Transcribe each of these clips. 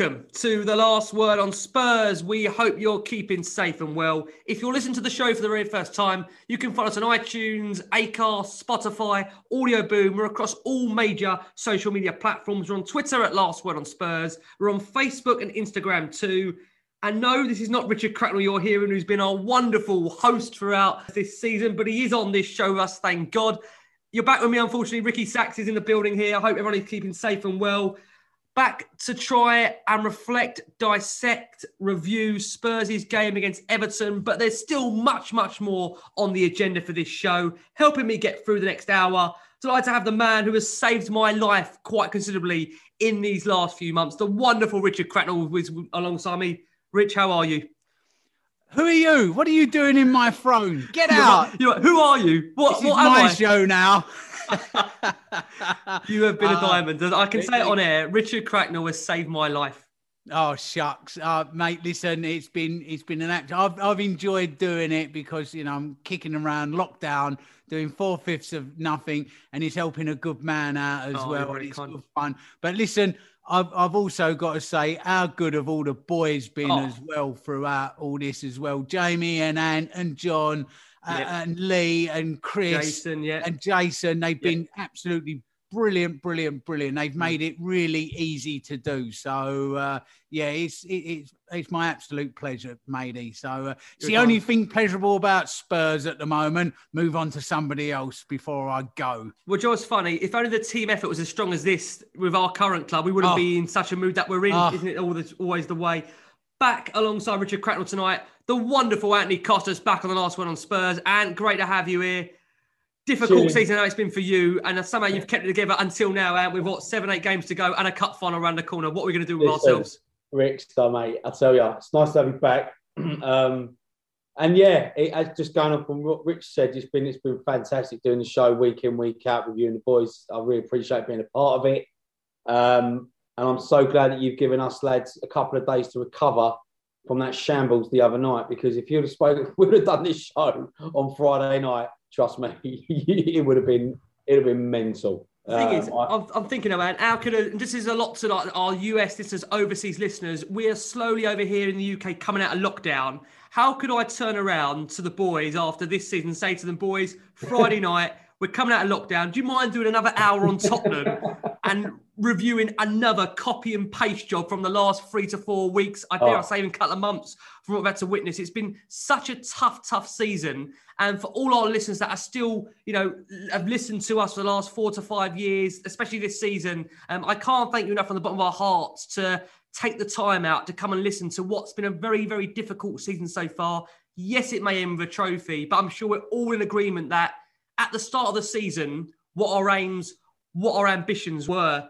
Welcome to the last word on Spurs. We hope you're keeping safe and well. If you're listening to the show for the very first time, you can find us on iTunes, Acast, Spotify, Audio Boom. We're across all major social media platforms. We're on Twitter at Last Word on Spurs. We're on Facebook and Instagram too. And no, this is not Richard Cracknell you're hearing, who's been our wonderful host throughout this season, but he is on this show with us, thank God. You're back with me, unfortunately. Ricky Sachs is in the building here. I hope everyone is keeping safe and well. Back to try and reflect, dissect, review Spurs' game against Everton, but there's still much, much more on the agenda for this show. Helping me get through the next hour. Delighted to have the man who has saved my life quite considerably in these last few months, the wonderful Richard Cracknell, who is alongside me. Rich, how are you? Who are you? What are you doing in my throne? Get You're out! right- you're right. Who are you? What, This is am my I? show now. You have been a Uh, diamond. I can say it on air. Richard Cracknell has saved my life. Oh shucks, uh, mate. Listen, it's been it's been an act. I've I've enjoyed doing it because you know I'm kicking around lockdown, doing four fifths of nothing, and it's helping a good man out as Oh, well. and it's good fun. But listen, I've I've also got to say how good have all the boys been Oh. as well throughout all this as well. Jamie and Ant and John. uh, Yep. and Lee and Chris Jason, yeah. and Jason, they've Yeah. been absolutely brilliant, brilliant, brilliant. They've made it really easy to do. So uh, yeah, it's it, it's it's my absolute pleasure, matey. So uh, it's the only thing pleasurable about Spurs at the moment. Move on to somebody else before I go. Which was funny. If only the team effort was as strong as this with our current club, we wouldn't Oh. be in such a mood that we're in. Oh. Isn't it the, always the way? Back alongside Richard Cracknell tonight, the wonderful Anthony Costas back on the last one on Spurs. And great to have you here. Difficult Cheers. season it's been for you, and somehow you've kept it together until now. And we've got seven, eight games to go, and a cup final around the corner. What are we going to do with Listen, ourselves? Rick, star mate, I tell you, it's nice to have you back. um, and yeah, it, it's just going on from what Rich said. It's been it's been fantastic doing the show week in week out with you and the boys. I really appreciate being a part of it. Um, and I'm so glad that you've given us lads a couple of days to recover from that shambles the other night. Because if you'd have spoken, we would have done this show on Friday night. Trust me, it would have been it would have been mental. The thing is, Um, I- I'm, I'm thinking about how could a, this is a lot to like our US this listeners, overseas listeners. We are slowly over here in the UK coming out of lockdown. How could I turn around to the boys after this season say to them, boys, Friday night, we're coming out of lockdown. Do you mind doing another hour on Tottenham and reviewing another copy and paste job from the last three to four weeks. I dare Oh. I say, even a couple of months from what we've had to witness. It's been such a tough, tough season. And for all our listeners that are still, you know, have listened to us for the last four to five years, especially this season, um, I can't thank you enough from the bottom of our hearts to take the time out to come and listen to what's been a very, very difficult season so far. Yes, it may end with a trophy, but I'm sure we're all in agreement that at the start of the season, what our aims, what our ambitions were,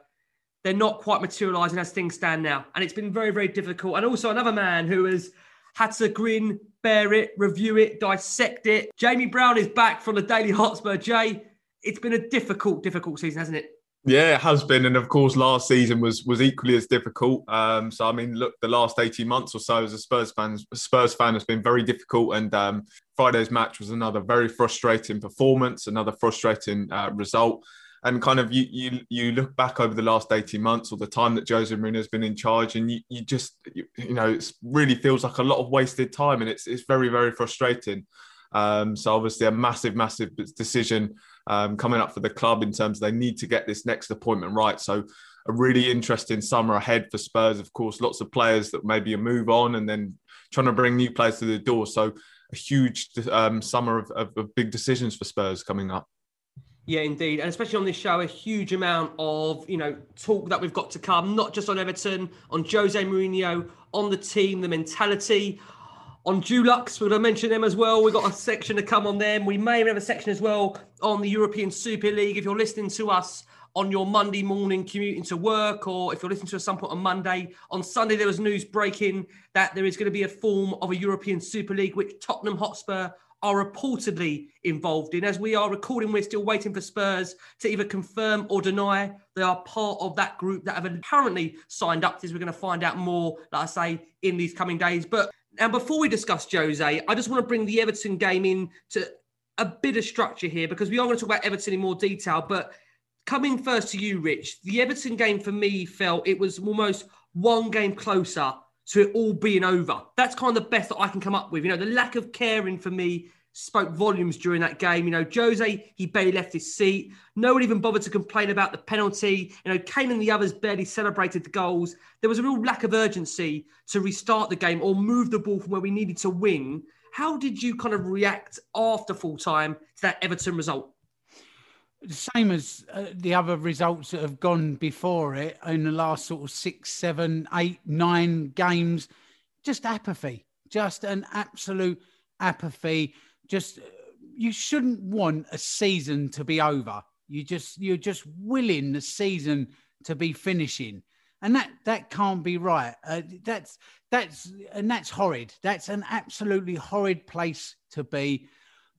they're not quite materialising as things stand now. And it's been very, very difficult. And also another man who has had to grin, bear it, review it, dissect it. Jamie Brown is back from the Daily Hotspur. Jay, it's been a difficult, difficult season, hasn't it? Yeah, it has been, and of course, last season was was equally as difficult. Um, so I mean, look, the last eighteen months or so as a Spurs fan, Spurs fan has been very difficult, and um, Friday's match was another very frustrating performance, another frustrating uh, result, and kind of you you you look back over the last eighteen months or the time that Jose Mourinho has been in charge, and you you just you, you know it really feels like a lot of wasted time, and it's it's very very frustrating. Um, so obviously a massive, massive decision um, coming up for the club in terms they need to get this next appointment right. So a really interesting summer ahead for Spurs. Of course, lots of players that maybe move on and then trying to bring new players to the door. So a huge um, summer of, of, of big decisions for Spurs coming up. Yeah, indeed, and especially on this show, a huge amount of you know talk that we've got to come, not just on Everton, on Jose Mourinho, on the team, the mentality, on Dulux. We're going to mention them as well. We've got a section to come on them. We may have a section as well on the European Super League. If you're listening to us on your Monday morning commuting to work, or if you're listening to us some point on Monday, on Sunday there was news breaking that there is going to be a form of a European Super League, which Tottenham Hotspur are reportedly involved in. As we are recording, we're still waiting for Spurs to either confirm or deny they are part of that group that have apparently signed up this. We're going to find out more, like I say, in these coming days. But and before we discuss Jose, I just want to bring the Everton game in to a bit of structure here because we are going to talk about Everton in more detail. But coming first to you, Rich, the Everton game for me felt it was almost one game closer to it all being over. That's kind of the best that I can come up with. You know, the lack of caring for me spoke volumes during that game. You know, Jose, he barely left his seat. No one even bothered to complain about the penalty. You know, Kane and the others barely celebrated the goals. There was a real lack of urgency to restart the game or move the ball from where we needed to win. How did you kind of react after full time to that Everton result? The same as uh, the other results that have gone before it in the last sort of six, seven, eight, nine games. Just apathy, just an absolute apathy. Just uh, you shouldn't want a season to be over. You just you're just willing the season to be finishing, and that that can't be right. Uh, that's that's and that's horrid. That's an absolutely horrid place to be.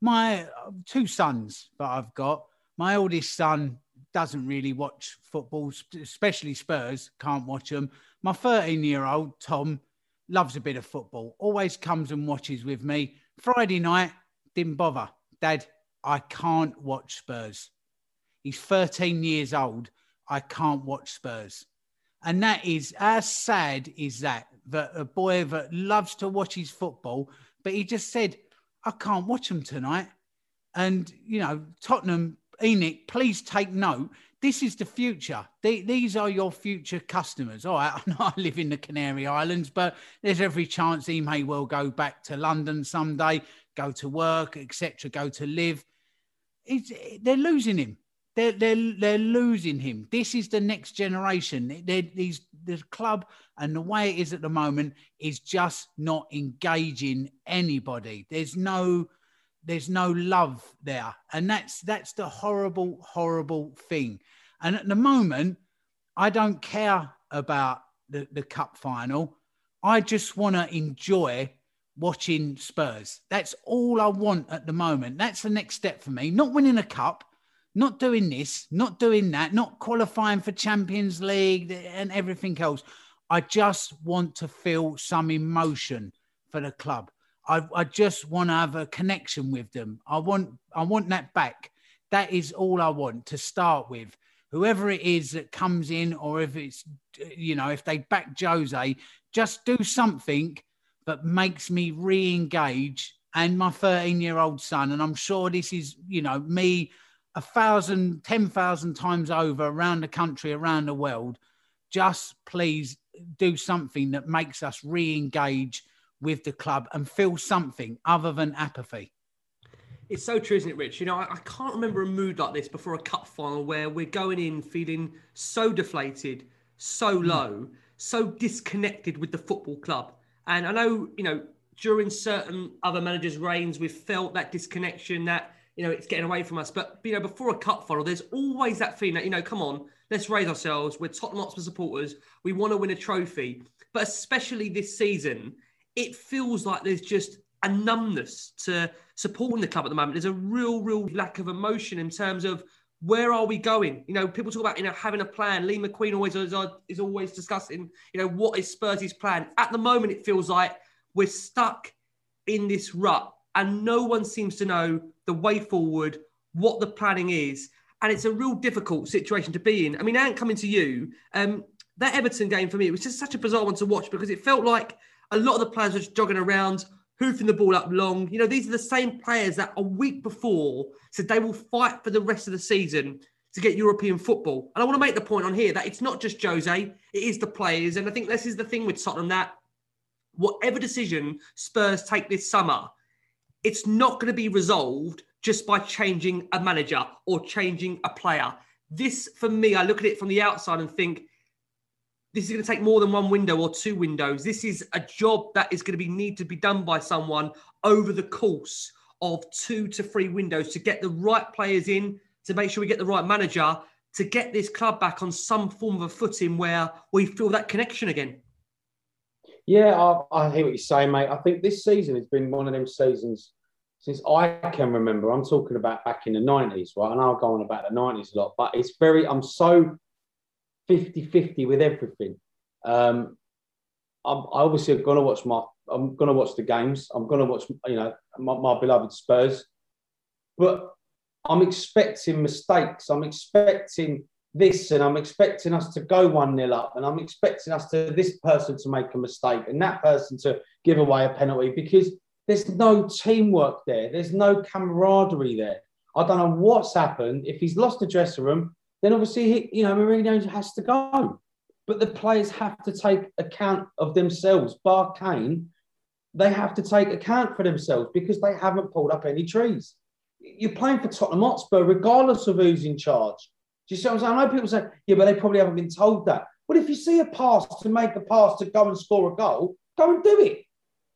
My uh, two sons that I've got my oldest son doesn't really watch football, especially Spurs, can't watch them. My 13 year old, Tom, loves a bit of football, always comes and watches with me. Friday night, didn't bother. Dad, I can't watch Spurs. He's 13 years old. I can't watch Spurs. And that is, how sad is that? That a boy that loves to watch his football, but he just said, I can't watch them tonight. And, you know, Tottenham ENIC, please take note. This is the future. These are your future customers. All right, I know I live in the Canary Islands, but there's every chance he may well go back to London someday, go to work, etc., go to live. It's, they're losing him. They're, they're, they're losing him. This is the next generation. These, the club and the way it is at the moment is just not engaging anybody. There's no there's no love there. And that's that's the horrible horrible thing. And at the moment i don't care about the, the cup final. I just want to enjoy watching spurs. That's all i want at the moment. That's the next step for me. Not winning a cup not doing this not doing that not qualifying for champions league and everything else. I just want to feel some emotion for the club I, I just want to have a connection with them. I want I want that back. That is all I want to start with. Whoever it is that comes in, or if it's you know if they back Jose, just do something that makes me re-engage and my 13 year old son. And I'm sure this is you know me a thousand, ten thousand times over around the country, around the world. Just please do something that makes us re-engage with the club and feel something other than apathy. It's so true, isn't it, Rich? You know, I, I, can't remember a mood like this before a cup final where we're going in feeling so deflated, so hmm. low, mm. so disconnected with the football club. And I know, you know, during certain other managers' reigns, we've felt that disconnection, that, you know, it's getting away from us. But, you know, before a cup final, there's always that feeling that, you know, come on, let's raise ourselves. We're Tottenham Hotspur supporters. We want to win a trophy. But especially this season, it feels like there's just a numbness to supporting the club at the moment. There's a real, real lack of emotion in terms of where are we going? You know, people talk about you know having a plan. Lee McQueen always is, is always discussing you know what is Spurs' plan. At the moment, it feels like we're stuck in this rut, and no one seems to know the way forward, what the planning is, and it's a real difficult situation to be in. I mean, Ant, coming to you, um, that Everton game for me, it was just such a bizarre one to watch because it felt like a lot of the players were just jogging around hoofing the ball up long. You know, these are the same players that a week before said they will fight for the rest of the season to get European football. And I want to make the point on here that it's not just Jose, it is the players. And I think this is the thing with Tottenham that whatever decision Spurs take this summer, it's not going to be resolved just by changing a manager or changing a player. This, for me, I look at it from the outside and think this is going to take more than one window or two windows. This is a job that is going to be need to be done by someone over the course of two to three windows to get the right players in, to make sure we get the right manager, to get this club back on some form of a footing where we feel that connection again. Yeah, I, I hear what you're saying, mate. I think this season has been one of them seasons since I can remember. I'm talking about back in the 90s, right? And I'll go on about the 90s a lot, but it's very, I'm so 50 50 with everything. Um, I'm I obviously going to watch my. I'm going to watch the games. I'm going to watch, you know, my, my beloved Spurs. But I'm expecting mistakes. I'm expecting this, and I'm expecting us to go one nil up, and I'm expecting us to this person to make a mistake and that person to give away a penalty because there's no teamwork there. There's no camaraderie there. I don't know what's happened. If he's lost the dressing room, then obviously, he, you know, Mourinho has to go. But the players have to take account of themselves. Bar Kane, they have to take account for themselves because they haven't pulled up any trees. You're playing for Tottenham Hotspur, regardless of who's in charge. Do you see what I'm saying? I know people say, yeah, but they probably haven't been told that. Well, if you see a pass to make a pass to go and score a goal, go and do it.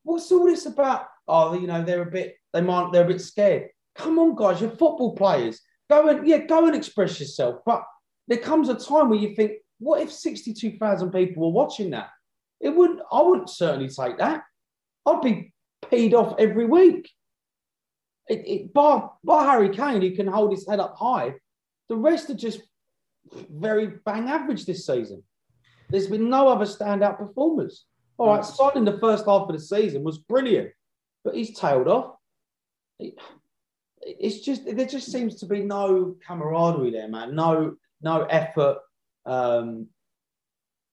What's all this about? Oh, you know, they're a bit, they might, they're a bit scared. Come on, guys, you're football players. Go and yeah, go and express yourself. But there comes a time where you think, what if 62,000 people were watching that? It wouldn't, I wouldn't certainly take that. I'd be peed off every week. It, it, bar, bar Harry Kane, he can hold his head up high. The rest are just very bang average this season. There's been no other standout performers. All right, mm. Son in the first half of the season was brilliant, but he's tailed off it's just there just seems to be no camaraderie there, man. No, no effort. Um,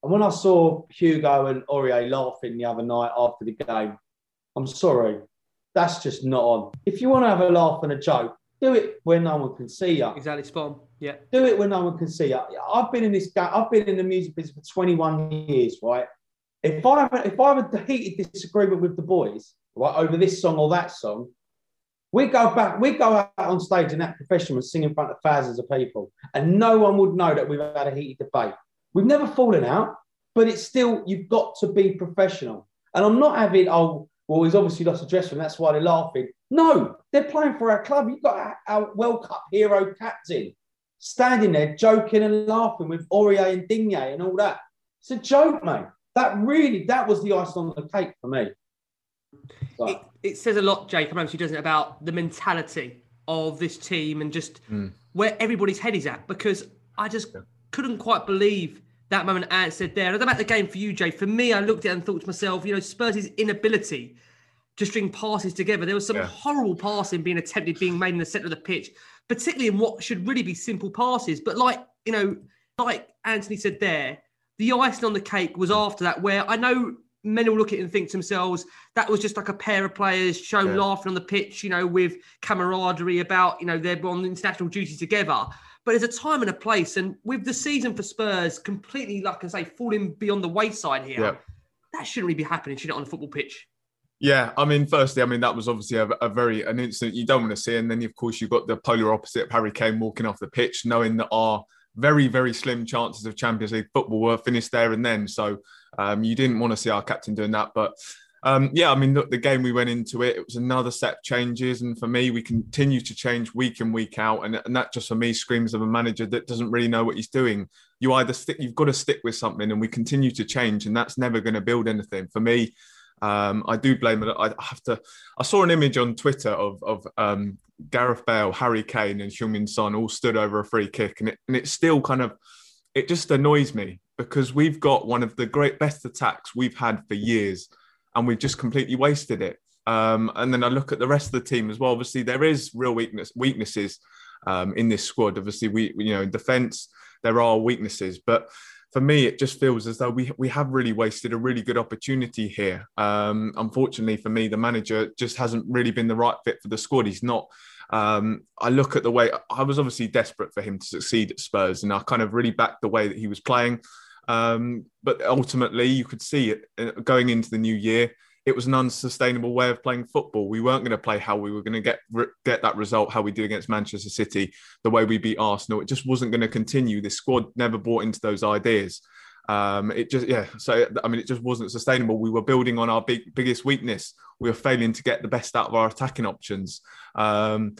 and when I saw Hugo and Aurier laughing the other night after the game, I'm sorry, that's just not on. If you want to have a laugh and a joke, do it when no one can see you. Exactly, spawn. Yeah. Do it when no one can see you. I've been in this game. I've been in the music business for 21 years, right? If I have, if I have a heated disagreement with the boys, right, over this song or that song, we go back, we go out on stage and that professional and sing in front of thousands of people, and no one would know that we've had a heated debate. We've never fallen out, but it's still you've got to be professional. And I'm not having oh well, he's obviously lost a dressing room, that's why they're laughing. No, they're playing for our club. You've got our, our World Cup hero captain standing there joking and laughing with Aurier and Digne and all that. It's a joke, mate. That really, that was the icing on the cake for me. It, it, says a lot, Jacob Ramsey, doesn't it, about the mentality of this team and just mm. where everybody's head is at. Because I just yeah. couldn't quite believe that moment Ant said there. And about the game for you, Jay. For me, I looked at it and thought to myself, you know, Spurs' inability to string passes together. There was some yeah. horrible passing being attempted, being made in the centre of the pitch, particularly in what should really be simple passes. But like, you know, like Anthony said there, the icing on the cake was after that, where I know men will look at it and think to themselves, that was just like a pair of players shown Yeah. laughing on the pitch, you know, with camaraderie about, you know, they're on international duty together. But there's a time and a place. And with the season for Spurs completely, like I say, falling beyond the wayside here, Yeah. that shouldn't really be happening, should it, on the football pitch? Yeah, I mean, firstly, I mean that was obviously a, a very an incident you don't want to see, and then of course you've got the polar opposite, of Harry Kane walking off the pitch, knowing that our very very slim chances of Champions League football were finished there and then. So um, you didn't want to see our captain doing that, but um, yeah, I mean, look, the game we went into it, it was another set of changes, and for me, we continue to change week in week out, and, and that just for me screams of a manager that doesn't really know what he's doing. You either stick, you've got to stick with something, and we continue to change, and that's never going to build anything. For me, um, I do blame it. I have to. I saw an image on Twitter of of um, Gareth Bale, Harry Kane, and Heung-Min Son all stood over a free kick, and it and it still kind of it just annoys me because we've got one of the great best attacks we've had for years, and we've just completely wasted it. Um, and then I look at the rest of the team as well. Obviously, there is real weakness weaknesses um, in this squad. Obviously, we you know in defence there are weaknesses, but for me, it just feels as though we we have really wasted a really good opportunity here. Um, unfortunately for me, the manager just hasn't really been the right fit for the squad. He's not. Um, I look at the way I was obviously desperate for him to succeed at Spurs, and I kind of really backed the way that he was playing. Um, but ultimately, you could see it uh, going into the new year. It was an unsustainable way of playing football. We weren't going to play how we were going to get get that result, how we did against Manchester City, the way we beat Arsenal. It just wasn't going to continue. This squad never bought into those ideas. Um, it just yeah. So I mean, it just wasn't sustainable. We were building on our big biggest weakness. We were failing to get the best out of our attacking options. Um,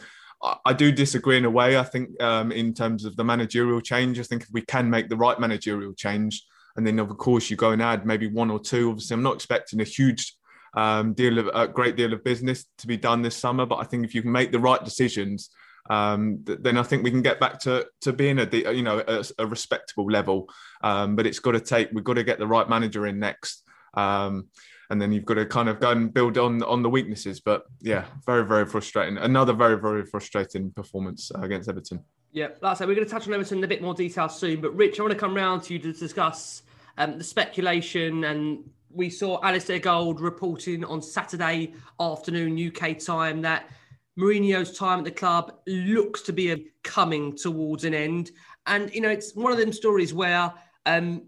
I, do disagree in a way. I think um, in terms of the managerial change, I think if we can make the right managerial change, and then of course you go and add maybe one or two. Obviously, I'm not expecting a huge um, deal of a great deal of business to be done this summer, but I think if you can make the right decisions um, th- then I think we can get back to to being a you know a, a respectable level. Um, but it's got to take we've got to get the right manager in next, um, and then you've got to kind of go and build on on the weaknesses. But yeah, very very frustrating. Another very very frustrating performance against Everton. Yeah, like I said, we're going to touch on Everton in a bit more detail soon. But Rich, I want to come round to you to discuss um, the speculation. And we saw Alistair Gold reporting on Saturday afternoon UK time that Mourinho's time at the club looks to be coming towards an end. And, you know, it's one of them stories where um,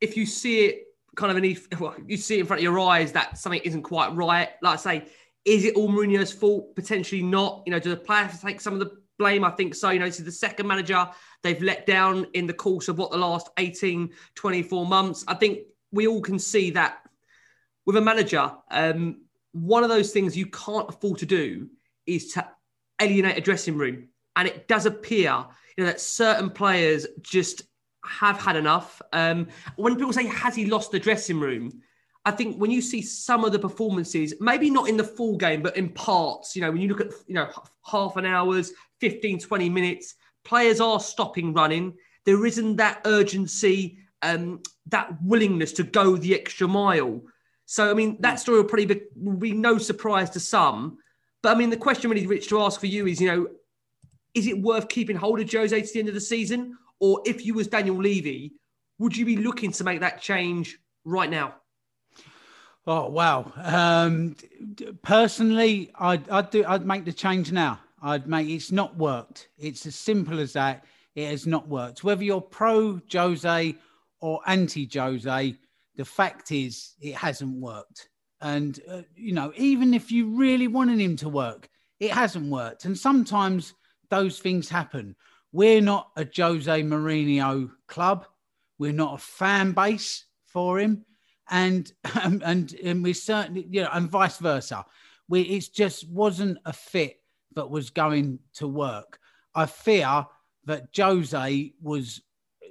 if you see it kind of beneath, well, you see in front of your eyes that something isn't quite right. Like I say, is it all Mourinho's fault? Potentially not. You know, do the players take some of the blame? I think so. You know, this is the second manager they've let down in the course of what the last 18, 24 months. I think we all can see that with a manager, um, one of those things you can't afford to do is to alienate a dressing room. And it does appear, you know, that certain players just have had enough. Um, when people say, has he lost the dressing room? I think when you see some of the performances, maybe not in the full game, but in parts, you know, when you look at, you know, half an hour's, 15, 20 minutes, players are stopping running. There isn't that urgency, um, that willingness to go the extra mile. So, I mean, that story will probably be, will be no surprise to some. But I mean, the question really, Rich, to ask for you is, you know, is it worth keeping hold of Jose to the end of the season? Or if you was Daniel Levy, would you be looking to make that change right now? Oh wow! Um, personally, I'd, I'd do. I'd make the change now. I'd make. It's not worked. It's as simple as that. It has not worked. Whether you're pro Jose or anti Jose, the fact is it hasn't worked. And uh, you know, even if you really wanted him to work, it hasn't worked. And sometimes those things happen. We're not a Jose Mourinho club. We're not a fan base for him. And and and we certainly you know and vice versa. We it just wasn't a fit that was going to work. I fear that jose was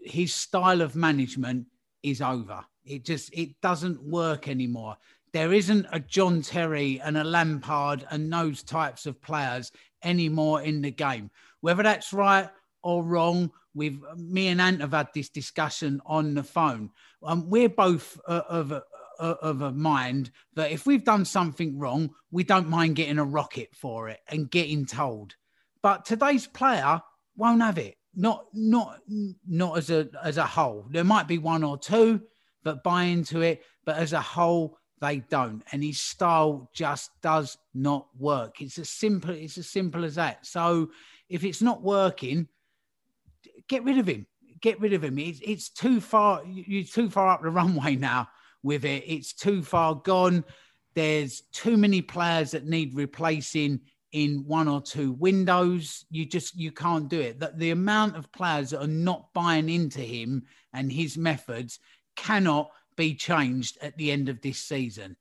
his style of management is over. It just it doesn't work anymore. There isn't a john terry and a lampard and those types of players anymore in the game. Whether that's right or wrong We've me and Ant have had this discussion on the phone. Um, we're both uh, of a, uh, of a mind that if we've done something wrong, we don't mind getting a rocket for it and getting told. But today's player won't have it. Not not not as a as a whole. There might be one or two that buy into it, but as a whole, they don't. And his style just does not work. It's as simple, it's as simple as that. So if it's not working, get rid of him. Get rid of him. It's, it's too far. You're too far up the runway now with it. It's too far gone. There's too many players that need replacing in one or two windows. You just you can't do it. That the amount of players that are not buying into him and his methods cannot be changed at the end of this season.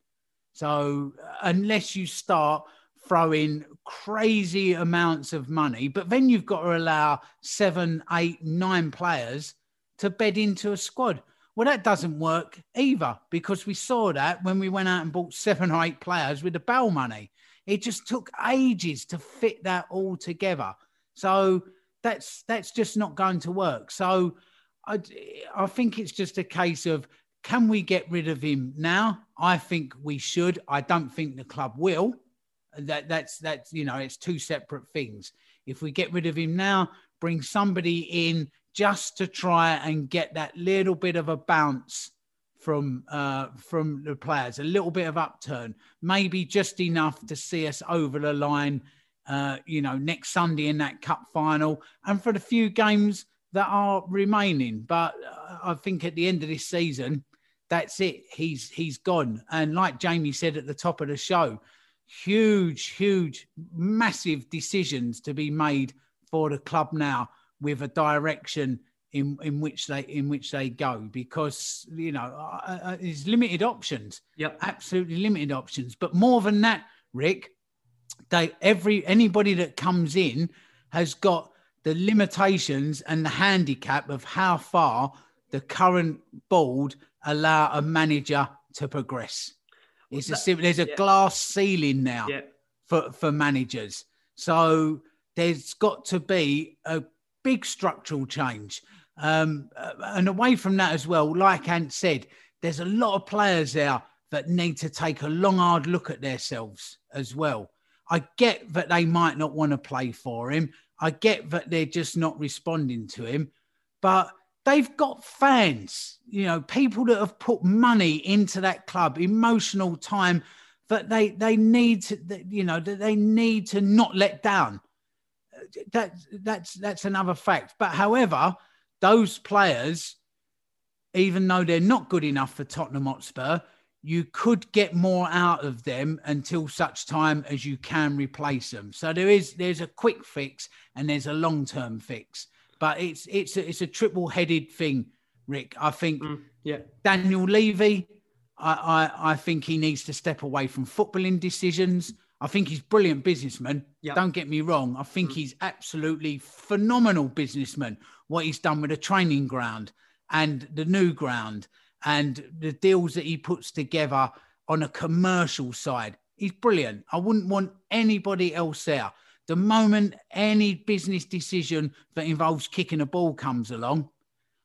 So uh, unless you start throwing crazy amounts of money, but then you've got to allow seven, eight, nine players to bed into a squad. Well, that doesn't work either because we saw that when we went out and bought seven or eight players with the Bale money. It just took ages to fit that all together. So that's that's just not going to work. So I, I think it's just a case of can we get rid of him now? I think we should. I don't think the club will. That that's that's you know it's two separate things. If we get rid of him now, bring somebody in just to try and get that little bit of a bounce from uh, from the players, a little bit of upturn, maybe just enough to see us over the line. Uh, you know, next Sunday in that cup final, and for the few games that are remaining. But uh, I think at the end of this season, that's it. He's he's gone. And like Jamie said at the top of the show, huge, huge, massive decisions to be made for the club now with a direction in, in which they in which they go because you know uh, uh, uh there's limited options. Yep, absolutely limited options. But more than that, Rick, they every anybody that comes in has got the limitations and the handicap of how far the current board allow a manager to progress. It's a there's a yeah. glass ceiling now yeah. for for managers. So there's got to be a big structural change. Um, uh, and away from that as well, like Ant said, there's a lot of players there that need to take a long, hard look at themselves as well. I get that they might not want to play for him. I get that they're just not responding to him, but they've got fans, you know, people that have put money into that club, emotional time that they they need to, you know, that they need to not let down. That that's that's another fact. But however, those players, even though they're not good enough for Tottenham Hotspur, you could get more out of them until such time as you can replace them. So there is there's a quick fix and there's a long term fix, but it's it's a, it's a triple headed thing, Rick. I think mm, yeah. Daniel Levy, I, I I think he needs to step away from footballing decisions. I think he's brilliant businessman. Yep. Don't get me wrong. I think mm. he's absolutely phenomenal businessman. What he's done with the training ground and the new ground and the deals that he puts together on a commercial side. He's brilliant. I wouldn't want anybody else there. The moment any business decision that involves kicking a ball comes along,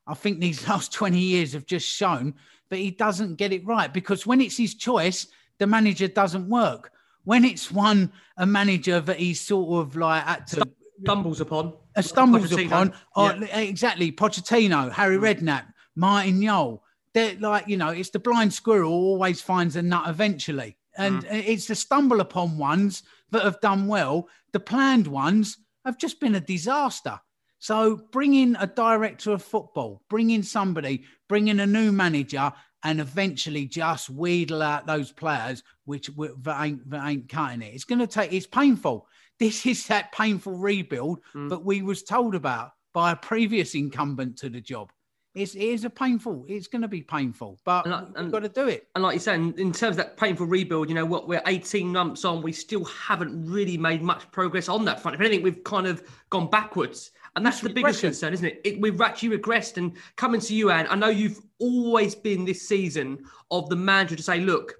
I think these last 20 years have just shown that he doesn't get it right because when it's his choice, the manager doesn't work when it's one a manager that he's sort of like at to stumbles upon, a stumbles Pochettino. upon, or yeah. exactly Pochettino, Harry mm. Redknapp, Martin Jol. They're like you know, it's the blind squirrel always finds a nut eventually, and mm. it's the stumble upon ones that have done well. The planned ones have just been a disaster. So bring in a director of football, bring in somebody, bring in a new manager, and eventually just wheedle out those players which that ain't, that ain't cutting it. It's going to take. It's painful. This is that painful rebuild mm. that we was told about by a previous incumbent to the job. It's, it is a painful. It's going to be painful, but and, and, we've got to do it. And like you said, in, terms of that painful rebuild, you know what? We're 18 months on. We still haven't really made much progress on that front. If anything, we've kind of gone backwards. And that's the biggest concern, isn't it? it? We've actually regressed. And coming to you, Anne, I know you've always been this season of the manager to say, look,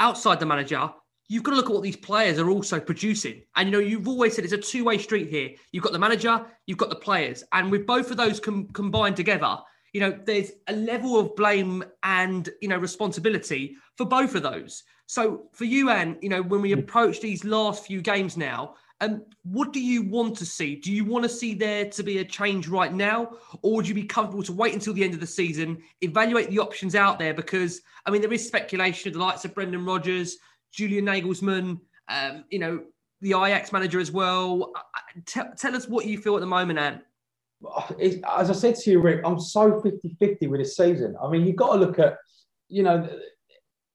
outside the manager, you've got to look at what these players are also producing. And you know, you've always said it's a two-way street here. You've got the manager, you've got the players, and with both of those com- combined together, you know, there's a level of blame and you know responsibility for both of those. So for you, Anne, you know, when we approach these last few games now, Um, what do you want to see? Do you want to see there to be a change right now, or would you be comfortable to wait until the end of the season, evaluate the options out there? Because I mean, there is speculation of the likes of Brendan Rodgers, Julian Nagelsmann, um, you know, the Ajax manager as well. Tell, tell us what you feel at the moment, Anne. As I said to you, Rick, I'm so 50 50 with this season. I mean, you've got to look at, you know,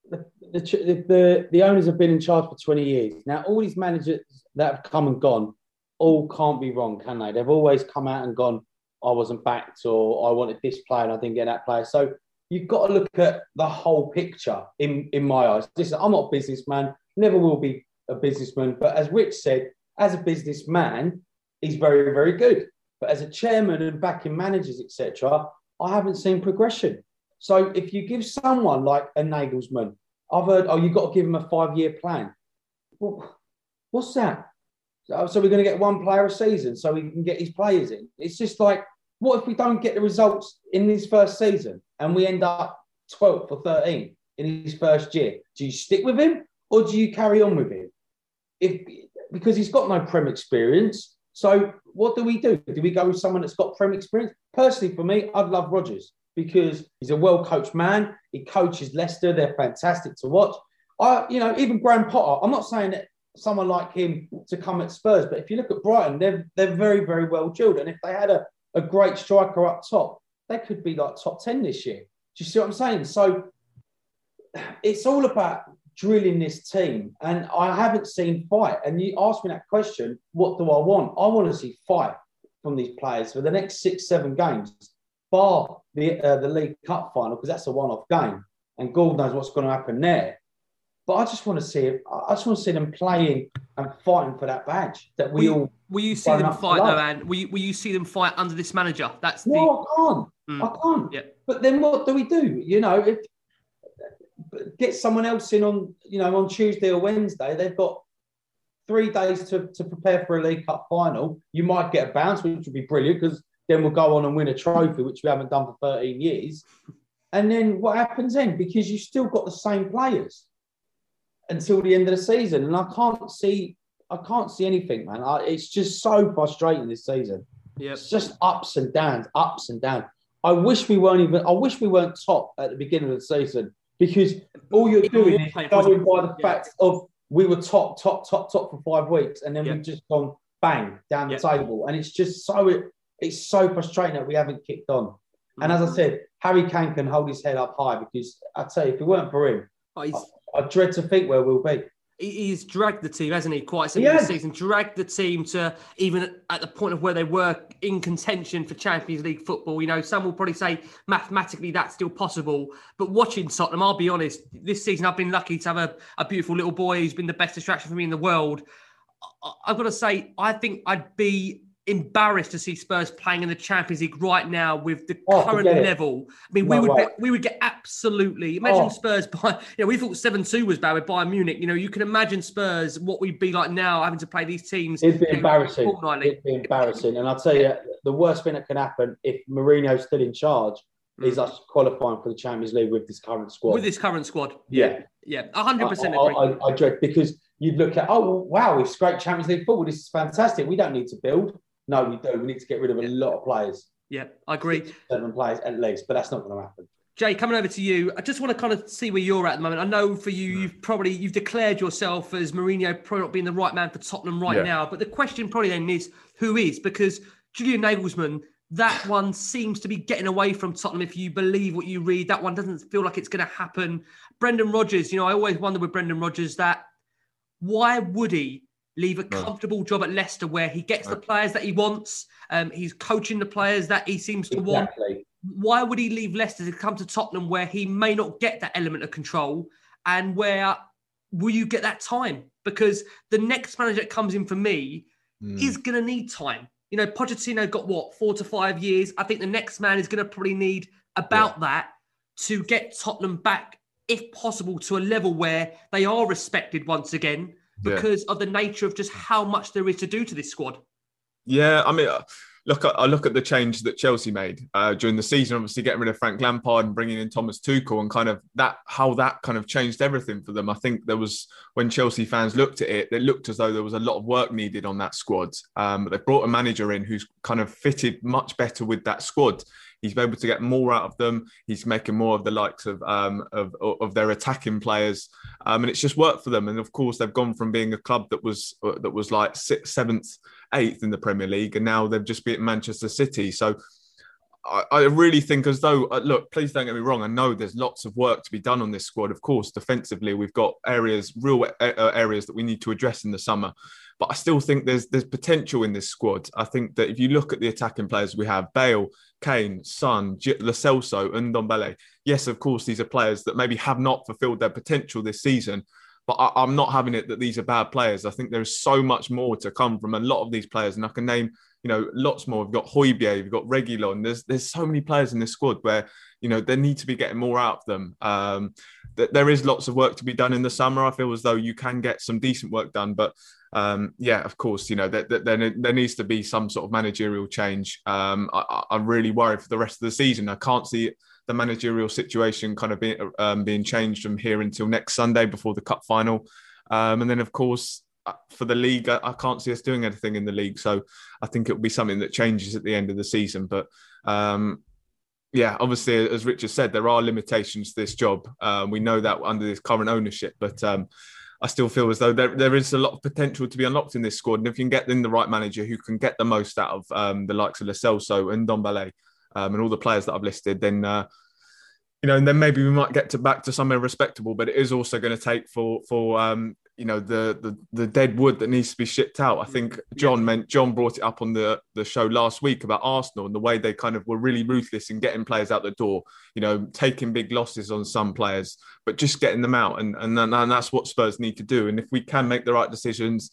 the, the, the, the owners have been in charge for 20 years. Now, all these managers that have come and gone all can't be wrong, can they? They've always come out and gone, I wasn't backed or I wanted this player and I didn't get that player. So you've got to look at the whole picture in, in my eyes. Listen, I'm not a businessman, never will be a businessman. But as Rich said, as a businessman, he's very, very good. But as a chairman and backing managers, etc., I haven't seen progression. So if you give someone like a Nagelsmann, I've heard, oh, you've got to give him a five-year plan. Well, what's that? So we're going to get one player a season so he can get his players in. It's just like, what if we don't get the results in his first season and we end up 12th or 13th in his first year? Do you stick with him or do you carry on with him? If because he's got no prem experience. So what do we do? Do we go with someone that's got prem experience? Personally, for me, I'd love Rodgers because he's a well coached man. He coaches Leicester; they're fantastic to watch. I, you know, even Graham Potter. I'm not saying that someone like him to come at Spurs, but if you look at Brighton, they're they're very very well drilled, and if they had a, a great striker up top, they could be like top ten this year. Do you see what I'm saying? So it's all about drilling this team, and I haven't seen fight. And you asked me that question: What do I want? I want to see fight from these players for the next six, seven games, bar the uh, the League Cup final because that's a one-off game, and God knows what's going to happen there. But I just want to see it. I just want to see them playing and fighting for that badge that we will all. Will you see them fight though, and will you, will you see them fight under this manager? That's the. No, I can't. Mm. I can't. Yeah. But then what do we do? You know, if get someone else in on you know on Tuesday or Wednesday, they've got three days to, to prepare for a League Cup final. You might get a bounce, which would be brilliant because then we'll go on and win a trophy, which we haven't done for 13 years. And then what happens then? Because you've still got the same players until the end of the season, and I can't see, I can't see anything, man. I, it's just so frustrating this season. Yeah, it's just ups and downs, ups and downs. I wish we weren't even. I wish we weren't top at the beginning of the season because all you're doing is going by the yeah. fact of we were top, top, top, top for five weeks, and then yeah. we've just gone bang down the table, and it's just so it, it's so frustrating that we haven't kicked on. Mm-hmm. And as I mm-hmm. said, Harry Kane can hold his head up high because I tell you, if it weren't for him, oh, I, I dread to think where we'll be he's dragged the team, hasn't he? Quite simply this season, dragged the team to even at the point of where they were in contention for Champions League football. You know, some will probably say mathematically that's still possible, but watching Tottenham, I'll be honest, this season I've been lucky to have a, a beautiful little boy who's been the best distraction for me in the world. I've got to say, I think I'd be embarrassed to see Spurs playing in the Champions League right now with the oh, current level. I mean, we would get, we would get absolutely imagine oh. Spurs by you know we thought seven two was bad with Bayern Munich. You know, you can imagine Spurs what we'd be like now having to play these teams. It'd be embarrassing. It'd be embarrassing, and I'll tell you the worst thing that can happen if Mourinho's still in charge. Mm. Is us qualifying for the Champions League with this current squad? With this current squad, yeah, yeah, hundred percent agree. I, I, I dread because you'd look at, oh wow, we've scraped Champions League football. This is fantastic. We don't need to build. No, we do. We need to get rid of a lot of players. Yeah, I agree. seven players at least, but that's not going to happen. Jay, coming over to you, I just want to kind of see where you're at at the moment. I know for you, you've probably you've declared yourself as Mourinho probably not being the right man for Tottenham right yeah. now. But the question probably then is who is because Julian Nagelsmann, that one seems to be getting away from Tottenham. If you believe what you read, that one doesn't feel like it's going to happen. Brendan Rodgers, you know, I always wonder with Brendan Rodgers that why would he leave a comfortable job at Leicester where he gets the players that he wants. Um, he's coaching the players that he seems to exactly. want. Why would he leave Leicester to come to Tottenham where he may not get that element of control and where will you get that time? Because the next manager that comes in for me mm. is going to need time. You know, Pochettino got what, four to five years. I think the next man is going to probably need about yeah. that to get Tottenham back, if possible, to a level where they are respected once again because yeah. of the nature of just how much there is to do to this squad. Yeah, I mean, uh, look I look at the change that Chelsea made uh, during the season. Obviously, getting rid of Frank Lampard and bringing in Thomas Tuchel, and kind of that how that kind of changed everything for them. I think there was when Chelsea fans looked at it, it looked as though there was a lot of work needed on that squad. Um, but they brought a manager in who's kind of fitted much better with that squad. He's able to get more out of them. He's making more of the likes of um, of, of their attacking players, um, and it's just worked for them. And of course, they've gone from being a club that was that was like sixth, seventh, eighth in the Premier League, and now they've just beaten Manchester City. So. I, really think as though uh, look, please don't get me wrong. I know there's lots of work to be done on this squad. Of course, defensively, we've got areas, real uh areas that we need to address in the summer. But I still think there's there's potential in this squad. I think that if you look at the attacking players we have, Bale, Kane, Son, Lo Celso, and Ndombele. Yes, of course, these are players that maybe have not fulfilled their potential this season. But I, am not having it that these are bad players. I think there is so much more to come from a lot of these players, and I can name, you know, lots more. We've got Højbjerg, we've got Reguilón. There's there's so many players in this squad where you know they need to be getting more out of them. Um, there is lots of work to be done in the summer. I feel as though you can get some decent work done, but um, yeah, of course, you know, there, there, there, needs to be some sort of managerial change. Um, I, am really worried for the rest of the season. I can't see the managerial situation kind of being, um, being changed from here until next Sunday before the cup final. Um, and then, of course, uh, for the league, I, I, can't see us doing anything in the league. So I think it will be something that changes at the end of the season. But um, yeah, obviously, as Richard said, there are limitations to this job. Uh, we know that under this current ownership, but um, I still feel as though there, there is a lot of potential to be unlocked in this squad. And if you can get in the right manager who can get the most out of um, the likes of Lo Celso and Ndombele um, and all the players that I've listed, then uh, you know, and then maybe we might get to back to somewhere respectable. But it is also going to take for for um, you know the, the the dead wood that needs to be shipped out. I think John meant John brought it up on the the show last week about Arsenal and the way they kind of were really ruthless in getting players out the door. You know, taking big losses on some players, but just getting them out, and and and that's what Spurs need to do. And if we can make the right decisions,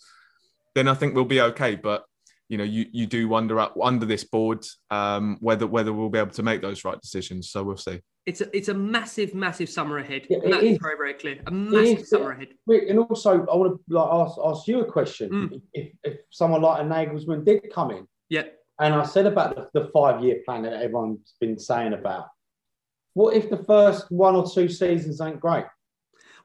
then I think we'll be okay. But you know, you you do wonder under this board um, whether whether we'll be able to make those right decisions. So we'll see it's a, it's a massive, massive summer ahead. Yeah, that is. very, very clear. A massive summer ahead. And also, I want to like, ask, ask you a question. Mm. If, if someone like a Nagelsmann did come in, yeah, and I said about the, the five year plan that everyone's been saying about, what if the first one or two seasons ain't great?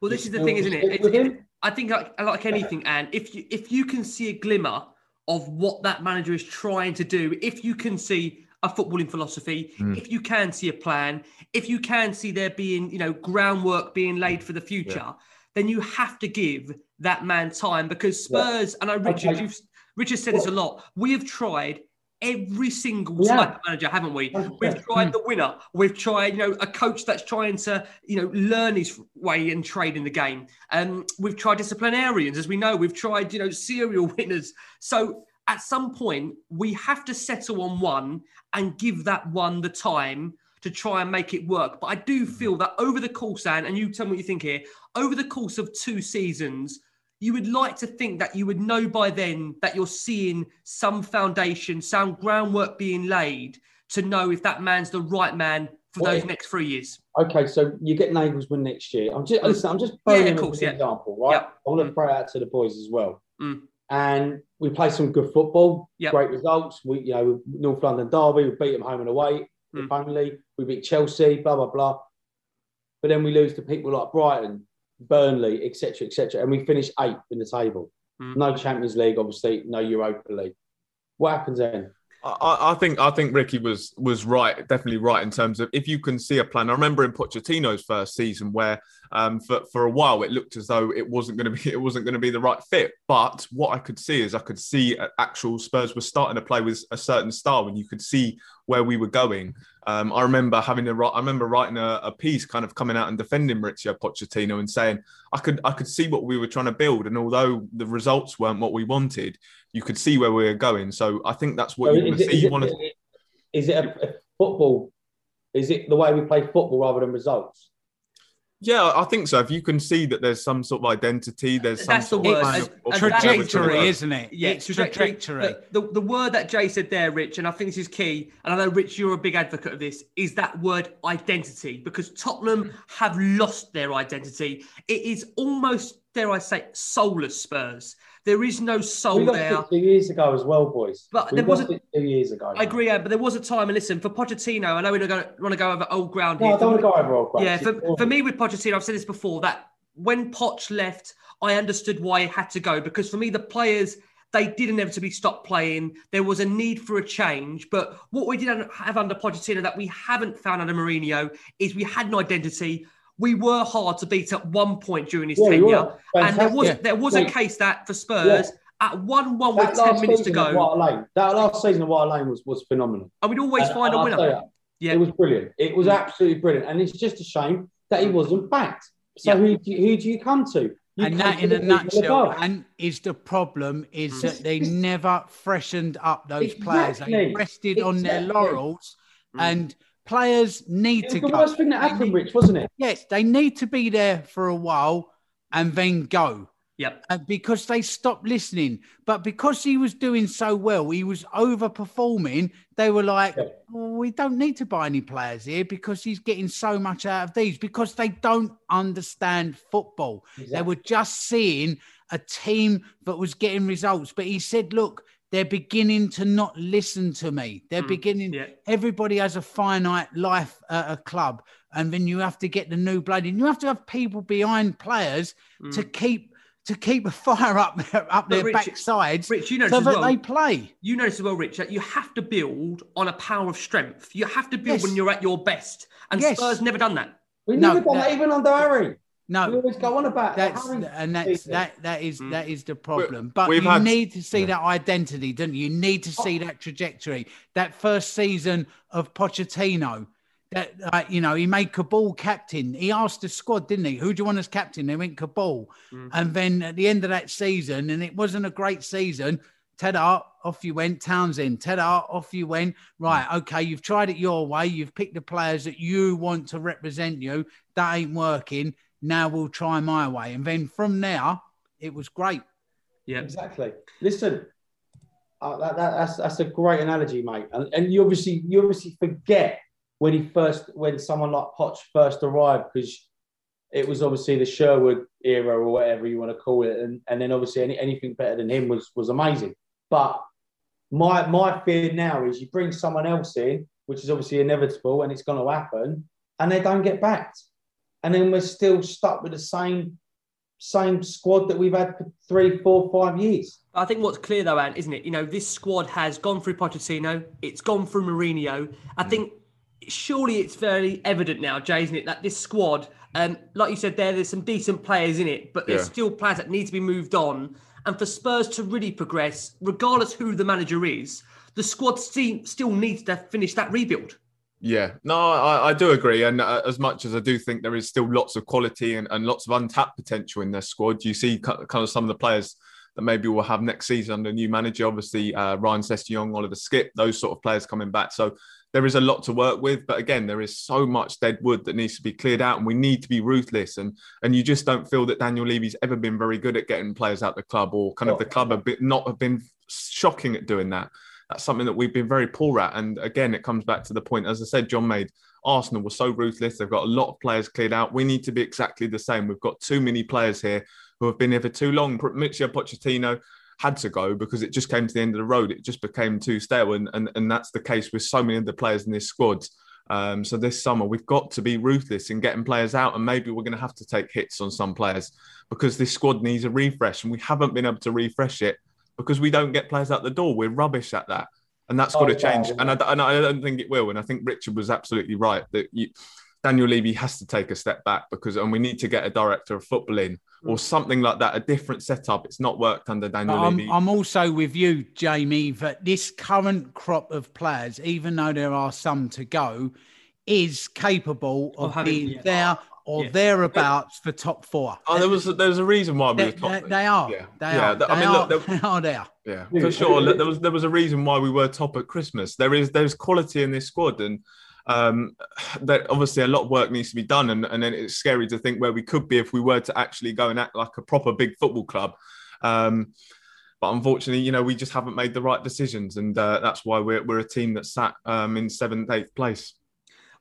Well, this you is the thing, isn't it? it I think like, like anything, and if you if you can see a glimmer of what that manager is trying to do, if you can see a footballing philosophy, mm. if you can see a plan, if you can see there being, you know, groundwork being laid for the future, yeah. then you have to give that man time because Spurs, yeah. and I Richard, okay. you've Richard said this a lot. We have tried every single yeah. type of manager, haven't we? We've tried hmm. the winner. We've tried, you know, a coach that's trying to, you know, learn his way and trade in the game. And um, we've tried disciplinarians, as we know. We've tried, you know, serial winners. So at some point, we have to settle on one and give that one the time to try and make it work. But I do mm. feel that over the course, and, and you tell me what you think here, over the course of two seasons, you would like to think that you would know by then that you're seeing some foundation, some groundwork being laid to know if that man's the right man for well, those next three years. Okay, so you get Nagelsmann next year. I'm just listen. I'm just throwing yeah, of course, yeah. example, right? Yep. I want to mm. throw out to the boys as well. Mm and we play some good football. Yep. Great results. We, you know, North London Derby, we beat them home and away. Mm. If only we beat Chelsea, blah blah blah. But then we lose to people like Brighton, Burnley, etc., etc., and we finish eighth in the table. Mm. No Champions League, obviously, no Europa League. What happens then? I, I, think I think Ricky was was right, definitely right in terms of if you can see a plan. I remember in Pochettino's first season where um, for for a while it looked as though it wasn't going to be it wasn't going to be the right fit. But what I could see is I could see actual Spurs were starting to play with a certain style, and you could see where we were going. Um, I remember having a I remember writing a, a, piece, kind of coming out and defending Mauricio Pochettino and saying I could I could see what we were trying to build, and although the results weren't what we wanted, you could see where we were going. So I think that's what so you want to see. You want to. Is it a, a football? Is it the way we play football rather than results? Yeah, I think so. If you can see that there's some sort of identity, there's some That's sort the word. of, trajectory, isn't it? Yeah, it's trajectory. trajectory. The, the, the, word that Jay said there, Rich, and I think this is key, and I know, Rich, you're a big advocate of this, is that word identity, because Tottenham have lost their identity. It is almost, dare I say, soulless Spurs. There is no We soul lost there. two years ago as well, boys. But we there was a- two years ago. I agree, Ed, but there was a time, and listen, for Pochettino, I know we don't want to go over old ground No, here. I don't want to go over old ground. Yeah, for, for me with Pochettino, I've said this before that when Poch left, I understood why he had to go because for me, the players they did inevitably stop playing. There was a need for a change, but what we did have under Pochettino that we haven't found under Mourinho is we had an identity. We were hard to beat at one point during his Yeah, tenure, and there was Fantastic. there was a case that for Spurs at one one with ten minutes to go, Lane, that last season of White Lane was, was phenomenal. and we'd always And- find and a I'll winner. yeah, It was brilliant. It was Mm. absolutely brilliant, and it's just a shame that he wasn't backed. So Yeah. who, do you, who do you come to? You and come that in the a nutshell and is the problem is Mm. that they never freshened up those players they Exactly. rested on their laurels Mm. and players need to the go worst thing that happened, need- Rich, wasn't it? yes they need to be there for a while and then go yep, uh, because they stopped listening. But because he was doing so well, he was overperforming. They were like, Yeah. "Well, we don't need to buy any players here because he's getting so much out of these because they don't understand football. They were just seeing a team that was getting results. But he said, look, they're beginning to not listen to me. They're Mm, beginning. yeah. Everybody has a finite life at a club, and then you have to get the new blood in. You have to have people behind players to keep to keep a fire up their up Mm. Their Rich- backsides, Rich, you know so that well. they play. you notice as well, Rich, that you have to build on a power of strength. You have to build Yes. when you're at your best. And Yes. Spurs never done that. We No, never done that- that even under Harry. We No, always go on about that's and that's that that is Mm. that is the problem. But we've you had- need to see yeah. that identity, don't you? You need to see that trajectory. That first season of Pochettino, that uh, you know, he made Kaboul captain. He asked the squad, didn't he? Who do you want as captain? They went Kaboul, and then at the end of that season, and it wasn't a great season. Ted Hart, off you went. Townsend, Ted Hart, off you went. Right, okay, you've tried it your way. You've picked the players that you want to represent you. That ain't working. Now we'll try my way. And then from there, it was great. Yeah. Exactly. Listen, uh, that, that, that's that's a great analogy, mate. And, and you obviously you obviously forget when he first when someone like Poch first arrived because it was obviously the Sherwood era or whatever you want to call it, and, and then obviously any, anything better than him was was amazing. But my my fear now is you bring someone else in, which is obviously inevitable, and it's going to happen, and they don't get backed, and then we're still stuck with the same same squad that we've had for three, four, five years. I think what's clear though, Ant, isn't it? You know, this squad has gone through Pochettino, it's gone through Mourinho. I think surely it's fairly evident now, Jay, isn't it, that this squad, um, like you said there, there's some decent players in it, but there's Yeah. still players that need to be moved on. And for Spurs to really progress, regardless who the manager is, the squad still still needs to finish that rebuild. Yeah, no, I, I do agree. And uh, as much as I do think there is still lots of quality and, and lots of untapped potential in their squad, you see kind of some of the players that maybe we'll have next season under new manager. Obviously, uh, Ryan Sessegnon, Oliver Skipp, those sort of players coming back. So there is a lot to work with. But again, there is so much dead wood that needs to be cleared out, and we need to be ruthless. And and you just don't feel that Daniel Levy's ever been very good at getting players out the club, or kind of the club a bit not have been shocking at doing that. That's something that we've been very poor at. And again, it comes back to the point, as I said, John made. Arsenal were so ruthless. They've got a lot of players cleared out. We need to be exactly the same. We've got too many players here who have been here for too long. Mauricio Pochettino had to go because it just came to the end of the road. It just became too stale. And, and, and that's the case with so many of the players in this squad. Um, so this summer, we've got to be ruthless in getting players out. And maybe we're going to have to take hits on some players because this squad needs a refresh. And we haven't been able to refresh it because we don't get players out the door. We're rubbish at that. And that's got to Oh, change. yeah. And, I, and I don't think it will. And I think Richard was absolutely right that you, Daniel Levy has to take a step back because, and we need to get a director of football in or mm. something like that, a different setup. It's not worked under Daniel I'm, Levy. I'm also with you, Jamie, that this current crop of players, even though there are some to go, is capable of, Of having- being yeah. there or Yeah. thereabouts for top four. Oh, there was there was a reason why we They, were top. they- they are. Yeah, They yeah. are. th- I They mean, are, look, there, they are there. yeah, Yeah. for sure. Look, There was there was a reason why we were top at Christmas. There is there's quality in this squad, and um, that obviously a lot of work needs to be done. And and then it's scary to think where we could be if we were to actually go and act like a proper big football club. Um, but unfortunately, you know, we just haven't made the right decisions, and uh, that's why we're we're a team that sat um, in seventh, eighth place.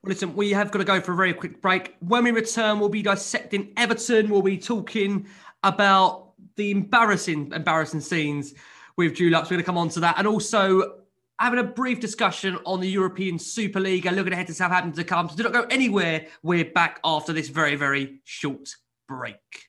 Well, listen, we have got to go for a very quick break. When we return, we'll be dissecting Everton. We'll be talking about the embarrassing, embarrassing scenes with Dulux. We're going to come on to that. And also having a brief discussion on the European Super League and looking ahead to Southampton to come. So do not go anywhere. We're back after this very, very short break.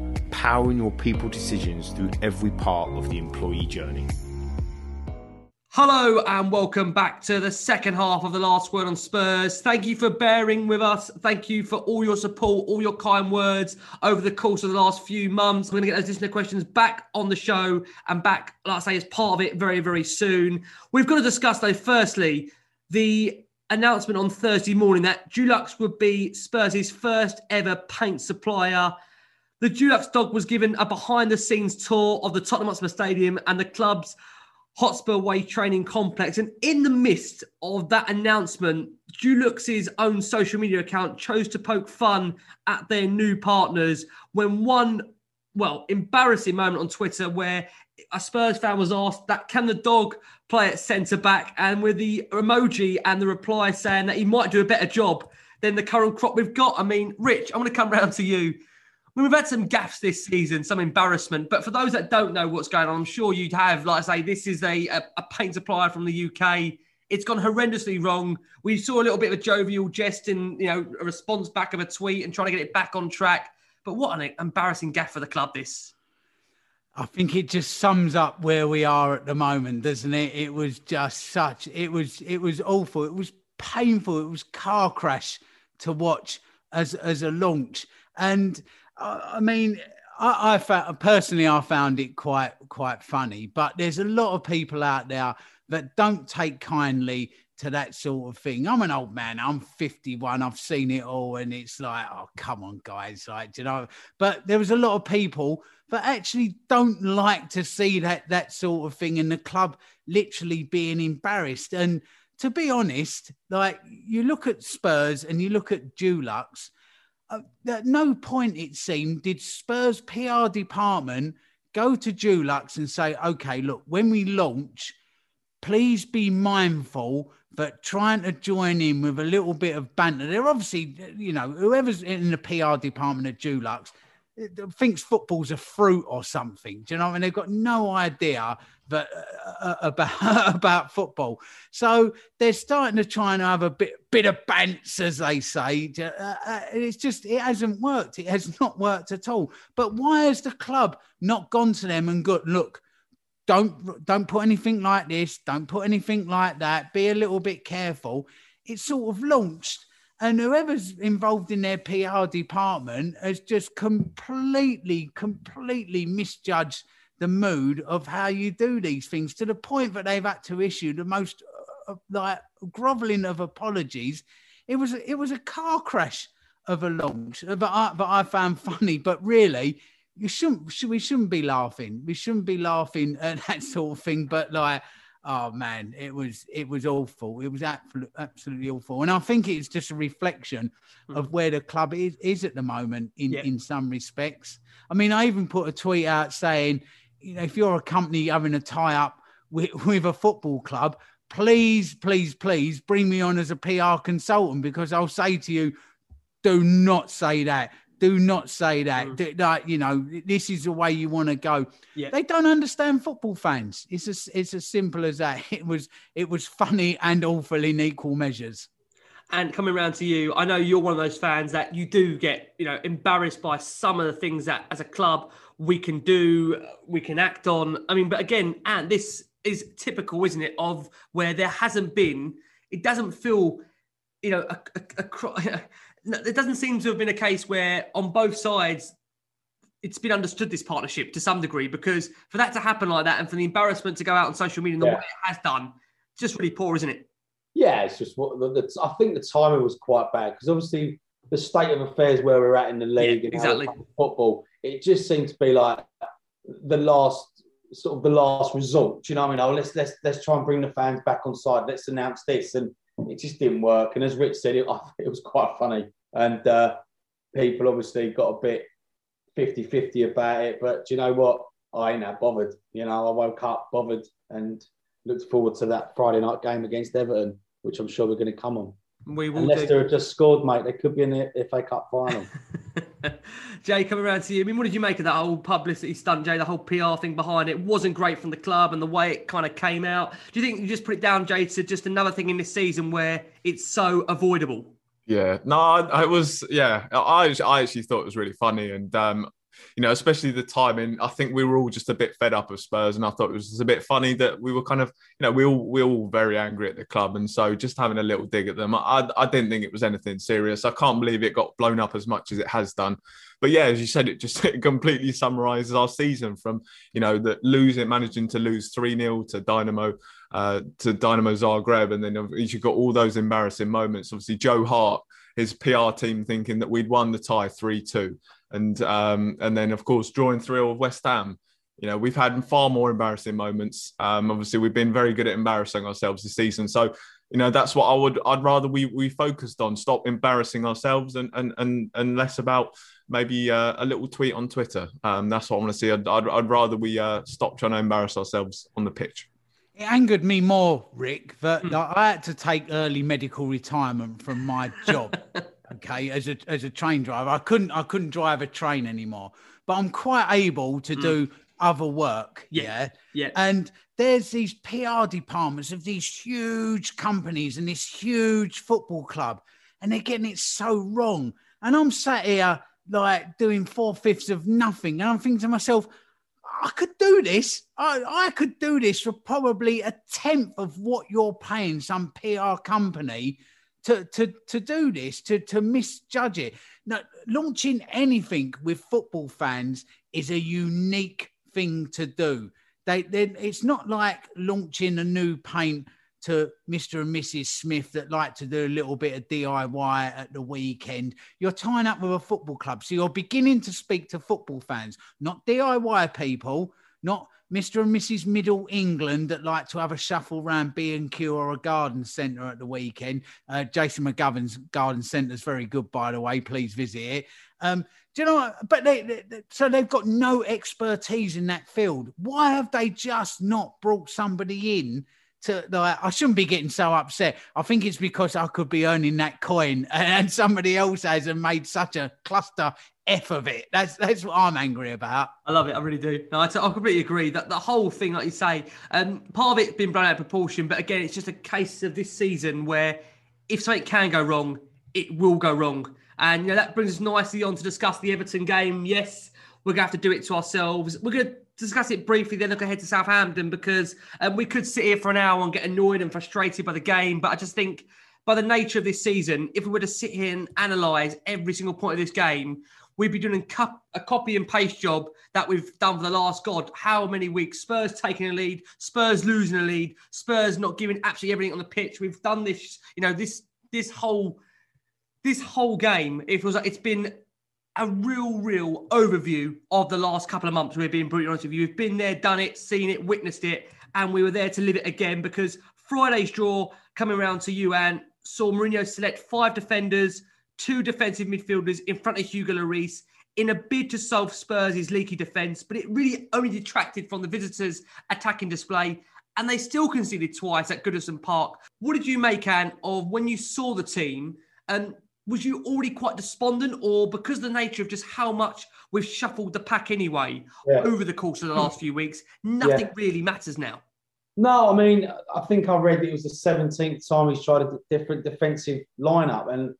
powering your people decisions through every part of the employee journey. Hello and welcome back to the second half of the last word on Spurs. Thank you for bearing with us. Thank you for all your support, all your kind words over the course of the last few months. We're going to get those listener questions back on the show and back, like I say, as part of it very, very soon. We've got to discuss, though, firstly, the announcement on Thursday morning that Dulux would be Spurs' first ever paint supplier the Dulux dog was given a behind the scenes tour of the Tottenham Hotspur Stadium and the club's Hotspur Way training complex. And in the midst of that announcement, Dulux's own social media account chose to poke fun at their new partners when one, well, embarrassing moment on Twitter where a Spurs fan was asked that can the dog play at centre back? And with the emoji and the reply saying that he might do a better job than the current crop we've got. I mean, Rich, I'm going to come round to you. We've had some gaffes this season, some embarrassment. But for those that don't know what's going on, I'm sure you'd have, like I say, this is a, a, a paint supplier from the UK. It's gone horrendously wrong. We saw a little bit of a jovial jest in, you know, a response back of a tweet and trying to get it back on track. But what an embarrassing gaff for the club, this. I think it just sums up where we are at the moment, doesn't it? It was just such, it was, it was awful. It was painful. It was car crash to watch as, as a launch. And, I mean, I, I found personally, I found it quite quite funny. But there's a lot of people out there that don't take kindly to that sort of thing. I'm an old man. I'm 51. I've seen it all, and it's like, oh, come on, guys, like you know. But there was a lot of people that actually don't like to see that that sort of thing, and the club literally being embarrassed. And to be honest, like you look at Spurs and you look at Dulux Uh, at no point it seemed did Spurs PR department go to Dulux and say, okay, look, when we launch, please be mindful that trying to join in with a little bit of banter. They're obviously, you know, whoever's in the PR department at Dulux, thinks football's a fruit or something. Do you know? I mean, they've got no idea uh, uh about about football. So they're starting to try and have a bit bit of bants, as they say. Uh, uh, it's just it hasn't worked. It has not worked at all. But why has the club not gone to them and got look? Don't don't put anything like this. Don't put anything like that. Be a little bit careful. It's sort of launched and whoever's involved in their PR department has just completely, completely misjudged the mood of how you do these things to the point that they've had to issue the most uh, like groveling of apologies. It was it was a car crash of a launch that I, that I found funny, but really you shouldn't we shouldn't be laughing. We shouldn't be laughing at that sort of thing. But like oh man, it was it was awful. It was absolutely awful, and I think it's just a reflection mm. of where the club is, is at the moment in yeah. in some respects. I mean, I even put a tweet out saying, you know, if you're a company having a tie up with, with a football club, please, please, please bring me on as a PR consultant because I'll say to you, do not say that do not say that. Mm. Do, like, you know, this is the way you want to go. Yeah. They don't understand football fans. It's as it's as simple as that. It was it was funny and awful in equal measures. And coming around to you, I know you're one of those fans that you do get, you know, embarrassed by some of the things that as a club we can do, we can act on. I mean, but again, and this is typical, isn't it, of where there hasn't been, it doesn't feel, you know, a, a, a, there doesn't seem to have been a case where on both sides it's been understood this partnership to some degree because for that to happen like that and for the embarrassment to go out on social media in the yeah. way it has done, it's just really poor, isn't it? Yeah, it's just what the, the, I think the timing was quite bad because obviously the state of affairs where we're at in the league yeah, and exactly football, it just seemed to be like the last sort of the last resort. Do you know what I mean? Oh, let's let's let's try and bring the fans back on side. Let's announce this, and it just didn't work. And as Rich said, it it was quite funny, and uh, people obviously got a bit 50-50 about it. But do you know what? I ain't that bothered. You know, I woke up bothered and looked forward to that Friday night game against Everton, which I'm sure we're going to come on. We will. Leicester have just scored, mate. They could be in the FA Cup final. Jay, coming around to you. I mean, what did you make of that whole publicity stunt, Jay? The whole PR thing behind it wasn't great from the club and the way it kind of came out. Do you think you just put it down, Jay, to just another thing in this season where it's so avoidable? Yeah, no, I, was, yeah, I, I actually thought it was really funny. And um, you know, especially the timing. I think we were all just a bit fed up of Spurs, and I thought it was just a bit funny that we were kind of, you know, we all we all very angry at the club, and so just having a little dig at them. I I didn't think it was anything serious. I can't believe it got blown up as much as it has done. But yeah, as you said, it just completely summarises our season from you know that losing, managing to lose three 0 to Dynamo. Uh, to Dynamo Zagreb, and then you've got all those embarrassing moments. Obviously, Joe Hart, his PR team thinking that we'd won the tie 3 2 and um, and then of course drawing through West Ham. You know, we've had far more embarrassing moments. Um, obviously, we've been very good at embarrassing ourselves this season. So, you know, that's what I would. I'd rather we we focused on stop embarrassing ourselves and and and and less about maybe uh, a little tweet on Twitter. Um, that's what I want to see. I'd, I'd, I'd rather we uh, stop trying to embarrass ourselves on the pitch. It angered me more, Rick, that hmm. like, I had to take early medical retirement from my job. okay, as a as a train driver. I couldn't I couldn't drive a train anymore, but I'm quite able to mm. do other work. Yeah. yeah. Yeah. And there's these PR departments of these huge companies and this huge football club, and they're getting it so wrong. And I'm sat here like doing four fifths of nothing. And I'm thinking to myself, I could do this. I, I could do this for probably a tenth of what you're paying some PR company to to to do this to to misjudge it now launching anything with football fans is a unique thing to do they then it's not like launching a new paint to Mr. and Mrs. Smith that like to do a little bit of DIY at the weekend. You're tying up with a football club. So you're beginning to speak to football fans, not DIY people, not Mr. and Mrs. Middle England that like to have a shuffle around B&Q or a garden centre at the weekend. Uh, Jason McGovern's garden centre is very good, by the way. Please visit it. Um, do you know what? But they, they, so they've got no expertise in that field. Why have they just not brought somebody in to like, I shouldn't be getting so upset. I think it's because I could be earning that coin and somebody else has and made such a cluster F of it. That's that's what I'm angry about. I love it. I really do. No, I, t- I completely agree that the whole thing, like you say, um, part of it's been blown out of proportion. But again, it's just a case of this season where if something can go wrong, it will go wrong. And you know that brings us nicely on to discuss the Everton game. Yes, we're gonna have to do it to ourselves. We're gonna discuss it briefly, then look ahead to Southampton because um, we could sit here for an hour and get annoyed and frustrated by the game. But I just think by the nature of this season, if we were to sit here and analyse every single point of this game, we'd be doing a copy and paste job that we've done for the last god how many weeks spurs taking a lead spurs losing a lead spurs not giving absolutely everything on the pitch we've done this you know this this whole this whole game it was it's been a real real overview of the last couple of months we're being brutally honest with you we've been there done it seen it witnessed it and we were there to live it again because friday's draw coming around to you and saw Mourinho select five defenders two defensive midfielders in front of Hugo Lloris in a bid to solve Spurs' leaky defence, but it really only detracted from the visitors' attacking display. And they still conceded twice at Goodison Park. What did you make, Anne, of when you saw the team? And was you already quite despondent, or because the nature of just how much we've shuffled the pack anyway yeah. over the course of the last few weeks, nothing yeah. really matters now? No, I mean, I think I read it was the 17th time he's tried a different defensive lineup. And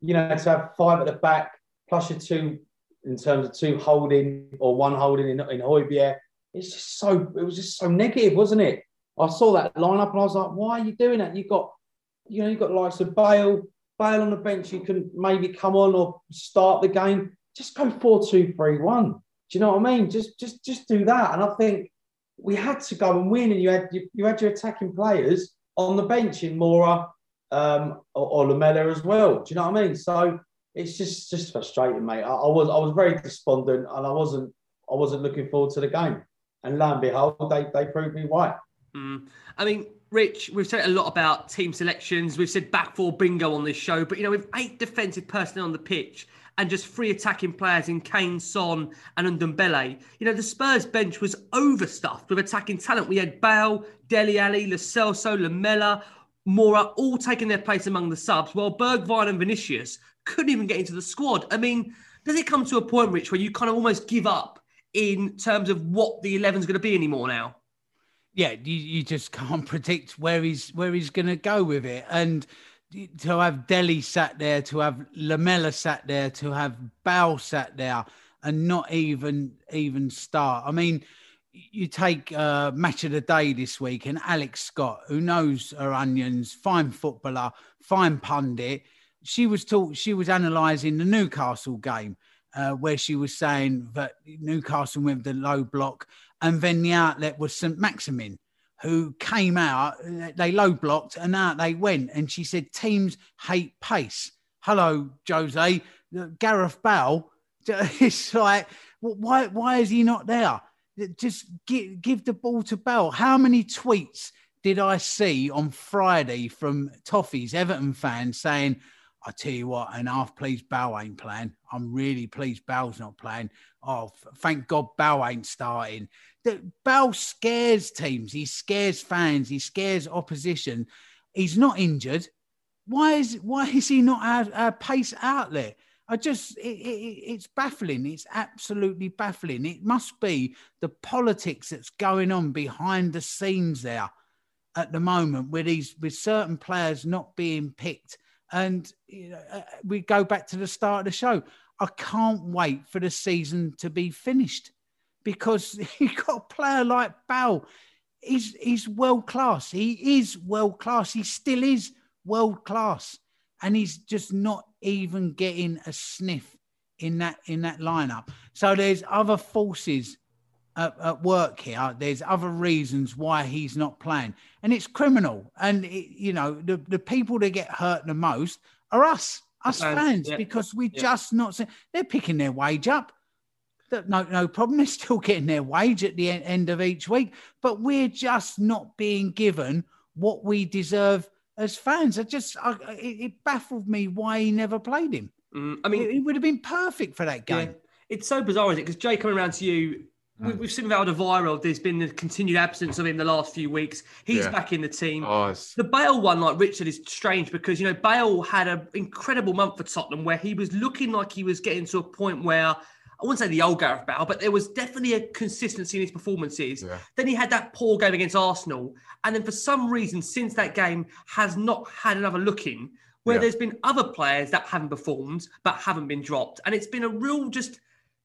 you know, to have five at the back plus your two in terms of two holding or one holding in, in Højbjerg, it's just so, it was just so negative, wasn't it? I saw that lineup and I was like, why are you doing that? You've got, you know, you've got likes of Bale, Bale on the bench, you can maybe come on or start the game. Just go four, two, three, one. Do you know what I mean? Just, just, just do that. And I think we had to go and win, and you had you, you had your attacking players on the bench in Moura um, or, or Lamela as well. Do you know what I mean? So it's just just frustrating, mate. I, I, was I was very despondent, and I wasn't I wasn't looking forward to the game. and lo and behold, they they proved me right. Mm. I mean, Rich, we've said a lot about team selections. We've said back four bingo on this show, but you know, with eight defensive personnel on the pitch and just three attacking players in Kane, Son, and Ndombele, you know, the Spurs bench was overstuffed with attacking talent. We had Bale, Dele Alli, Lo Celso, Lamela, Moura all taking their place among the subs, while Bergwijn and Vinicius couldn't even get into the squad. I mean, does it come to a point, Rich, where you kind of almost give up in terms of what the 11's going to be anymore now? Yeah, you, you just can't predict where he's where he's going to go with it, and to have Dele sat there, to have Lamela sat there, to have Bow sat there, and not even even start. I mean, you take uh, match of the day this week, and Alex Scott, who knows her onions, fine footballer, fine pundit. She was taught she was analysing the Newcastle game, uh, where she was saying that Newcastle went with the low block, and then the outlet was St Maximin, who came out. They low blocked, and out they went. And she said, "Teams hate pace." Hello, Jose. Gareth Bale. It's like, why? Why is he not there? just give, give the ball to Bale. How many tweets did I see on Friday from Toffees, Everton fans saying, I tell you what, and half pleased Bale ain't playing. I'm really pleased Bale's not playing. Oh, thank God Bale ain't starting. Bale scares teams. He scares fans. He scares opposition. He's not injured. Why is why is he not our, our pace outlet? I just, it, it, it's baffling. It's absolutely baffling. It must be the politics that's going on behind the scenes there at the moment with these, with certain players not being picked. And you know, uh, we go back to the start of the show. I can't wait for the season to be finished because you got a player like Bale. He's, he's world class. He is world class. He still is world class and he's just not even getting a sniff in that in that lineup. So there's other forces at, at work here. There's other reasons why he's not playing, and it's criminal. And it, you know the the people that get hurt the most are us, us fans, fans yeah. because we yeah. just not. They're picking their wage up. No, no problem. They're still getting their wage at the end of each week, but we're just not being given what we deserve as fans. I just, I, it, it, baffled me why he never played him. Mm, I mean, it, it, would have been perfect for that game. Yeah. It's so bizarre, isn't it? Because Jay, coming around to you, mm. we, have seen with Alderweireld, there's been the continued absence of him the last few weeks. He's yeah. back in the team. Oh, the Bale one, like Richard, is strange because you know Bale had an incredible month for Tottenham where he was looking like he was getting to a point where I wouldn't say the old Gareth Bale, but there was definitely a consistency in his performances. Yeah. Then he had that poor game against Arsenal. And then for some reason, since that game, has not had another look in where yeah. there's been other players that haven't performed but haven't been dropped. And it's been a real just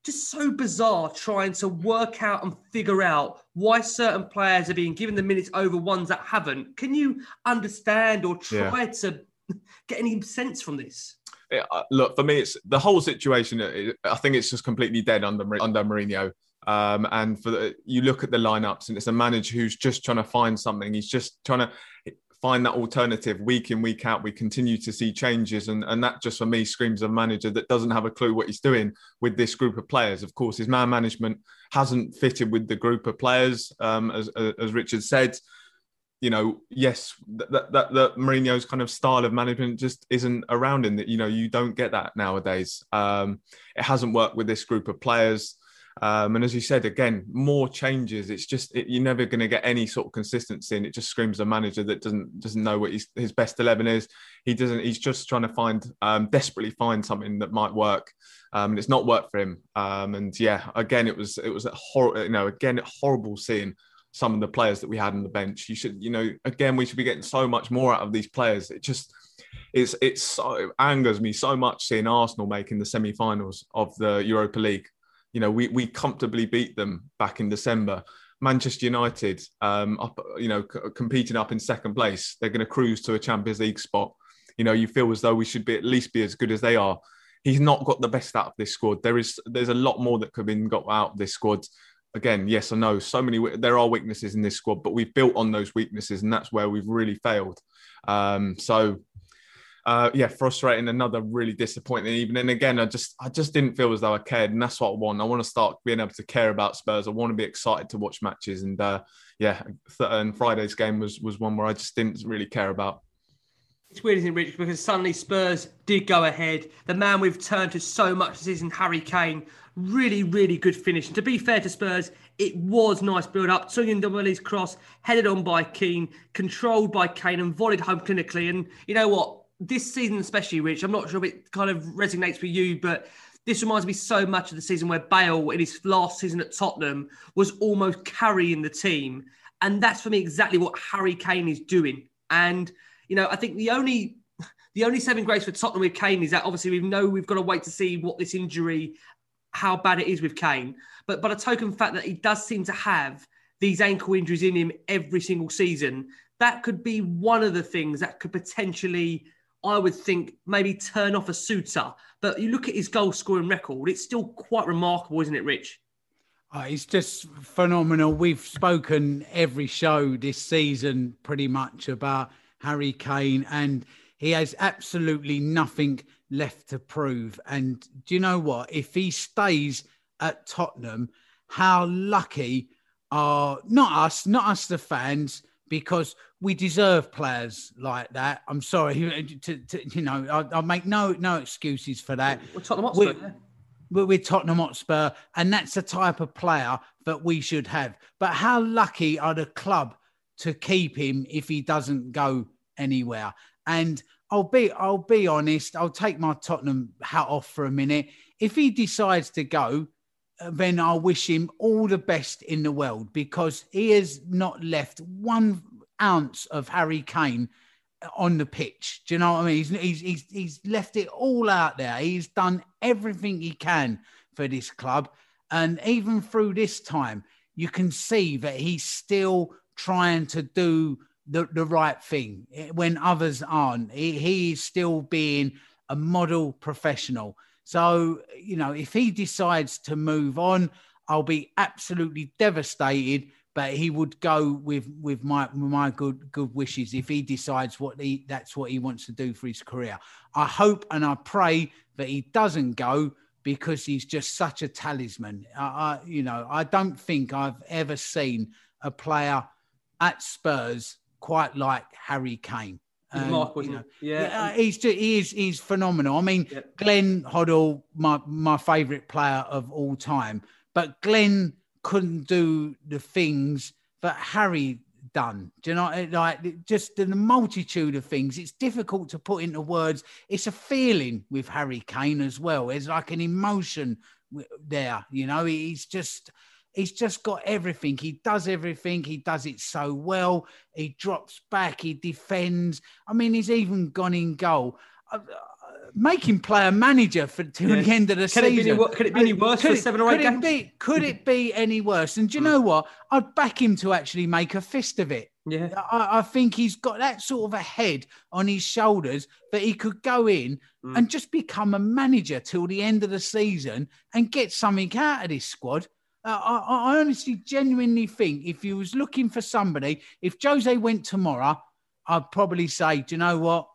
just so bizarre trying to work out and figure out why certain players are being given the minutes over ones that haven't. Can you understand or try yeah. to get any sense from this? it, uh, look for me, it's the whole situation. I think it's just completely dead under under Mourinho. Um, and for the, you look at the lineups, and it's a manager who's just trying to find something. He's just trying to find that alternative week in week out. We continue to see changes, and and that just for me screams a manager that doesn't have a clue what he's doing with this group of players. Of course, his man management hasn't fitted with the group of players, um, as as Richard said you know, yes, that, that that Mourinho's kind of style of management just isn't around in that. You know, you don't get that nowadays. Um, it hasn't worked with this group of players. Um, and as you said, again, more changes. It's just it, you're never going to get any sort of consistency, and it just screams a manager that doesn't doesn't know what his best eleven is. He doesn't. He's just trying to find um, desperately find something that might work, um, and it's not worked for him. Um, and yeah, again, it was it was a horrible. You know, again, horrible seeing some of the players that we had on the bench. You should, you know, again, we should be getting so much more out of these players. It just, it's, it's so it angers me so much seeing Arsenal making the semi-finals of the Europa League. You know, we we comfortably beat them back in December. Manchester United, um, up, you know, c- competing up in second place, they're going to cruise to a Champions League spot. You know, you feel as though we should be at least be as good as they are. He's not got the best out of this squad. There is, there's a lot more that could have been got out of this squad again, yes, I know so many there are weaknesses in this squad, but we've built on those weaknesses, and that's where we've really failed. Um, so uh, yeah, frustrating. Another really disappointing evening. Again, I just I just didn't feel as though I cared, and that's what I want. I want to start being able to care about Spurs. I want to be excited to watch matches, and uh, yeah, and Friday's game was was one where I just didn't really care about. It's weird, isn't it, Rich? Because suddenly Spurs did go ahead. The man we've turned to so much this season, Harry Kane, really, really good finish. And to be fair to Spurs, it was nice build up. Tanguy Ndombele's cross, headed on by Keane, controlled by Kane, and volleyed home clinically. And you know what? This season, especially, Rich, I'm not sure if it kind of resonates with you, but this reminds me so much of the season where Bale, in his last season at Tottenham, was almost carrying the team. And that's for me exactly what Harry Kane is doing. And, you know, I think the only the only saving grace for Tottenham with Kane is that obviously we know we've got to wait to see what this injury how bad it is with Kane. But but a token fact that he does seem to have these ankle injuries in him every single season, that could be one of the things that could potentially, I would think, maybe turn off a suitor. But you look at his goal scoring record, it's still quite remarkable, isn't it, Rich? Oh, it's just phenomenal. We've spoken every show this season pretty much about Harry Kane, and he has absolutely nothing left to prove. And do you know what? If he stays at Tottenham, how lucky are not us, not us, the fans, because we deserve players like that. I'm sorry, to, to you know, I, I, make no no excuses for that. We're Tottenham Hotspur. We're, we're, we're Tottenham Hotspur, and that's the type of player that we should have. But how lucky are the club to keep him if he doesn't go anywhere? And I'll be I'll be honest. I'll take my Tottenham hat off for a minute. If he decides to go, uh, then I'll wish him all the best in the world because he has not left one ounce of Harry Kane on the pitch. Do you know what I mean? He's, he's, he's, left it all out there. He's done everything he can for this club. And even through this time, you can see that he's still trying to do the, the right thing when others aren't. He, still being a model professional. So, you know, if he decides to move on, I'll be absolutely devastated. But he would go with with my my good good wishes if he decides what he that's what he wants to do for his career. I hope and I pray that he doesn't go because he's just such a talisman. I, I you know I don't think I've ever seen a player at Spurs quite like Harry Kane. Um, Mark, you know, yeah, he's just, he is he's phenomenal. I mean, yep. Glenn Hoddle, my my favourite player of all time, but Glenn couldn't do the things that Harry done. Do you know, like just the multitude of things. It's difficult to put into words. It's a feeling with Harry Kane as well. There's like an emotion there. You know, he's just He's just got everything. He does everything. He does it so well. He drops back. He defends. I mean, he's even gone in goal. Make him play a manager for to yeah. the end of the can season. It be, could it be any worse could for it, seven or eight could games? It be, could it be any worse? And do you mm. know what? I'd back him to actually make a fist of it. Yeah, I, I, think he's got that sort of a head on his shoulders that he could go in mm. and just become a manager till the end of the season and get something out of this squad. Uh, I, I, honestly, genuinely think if he was looking for somebody, if Jose went tomorrow, I'd probably say, do you know what?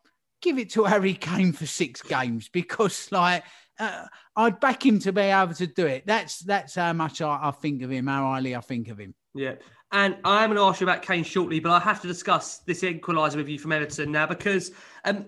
Give it to Harry Kane for six games because, like, uh, I'd back him to be able to do it. That's that's how much I, I think of him, how highly I think of him. Yeah. And I'm going to ask you about Kane shortly, but I have to discuss this equaliser with you from Everton now because um,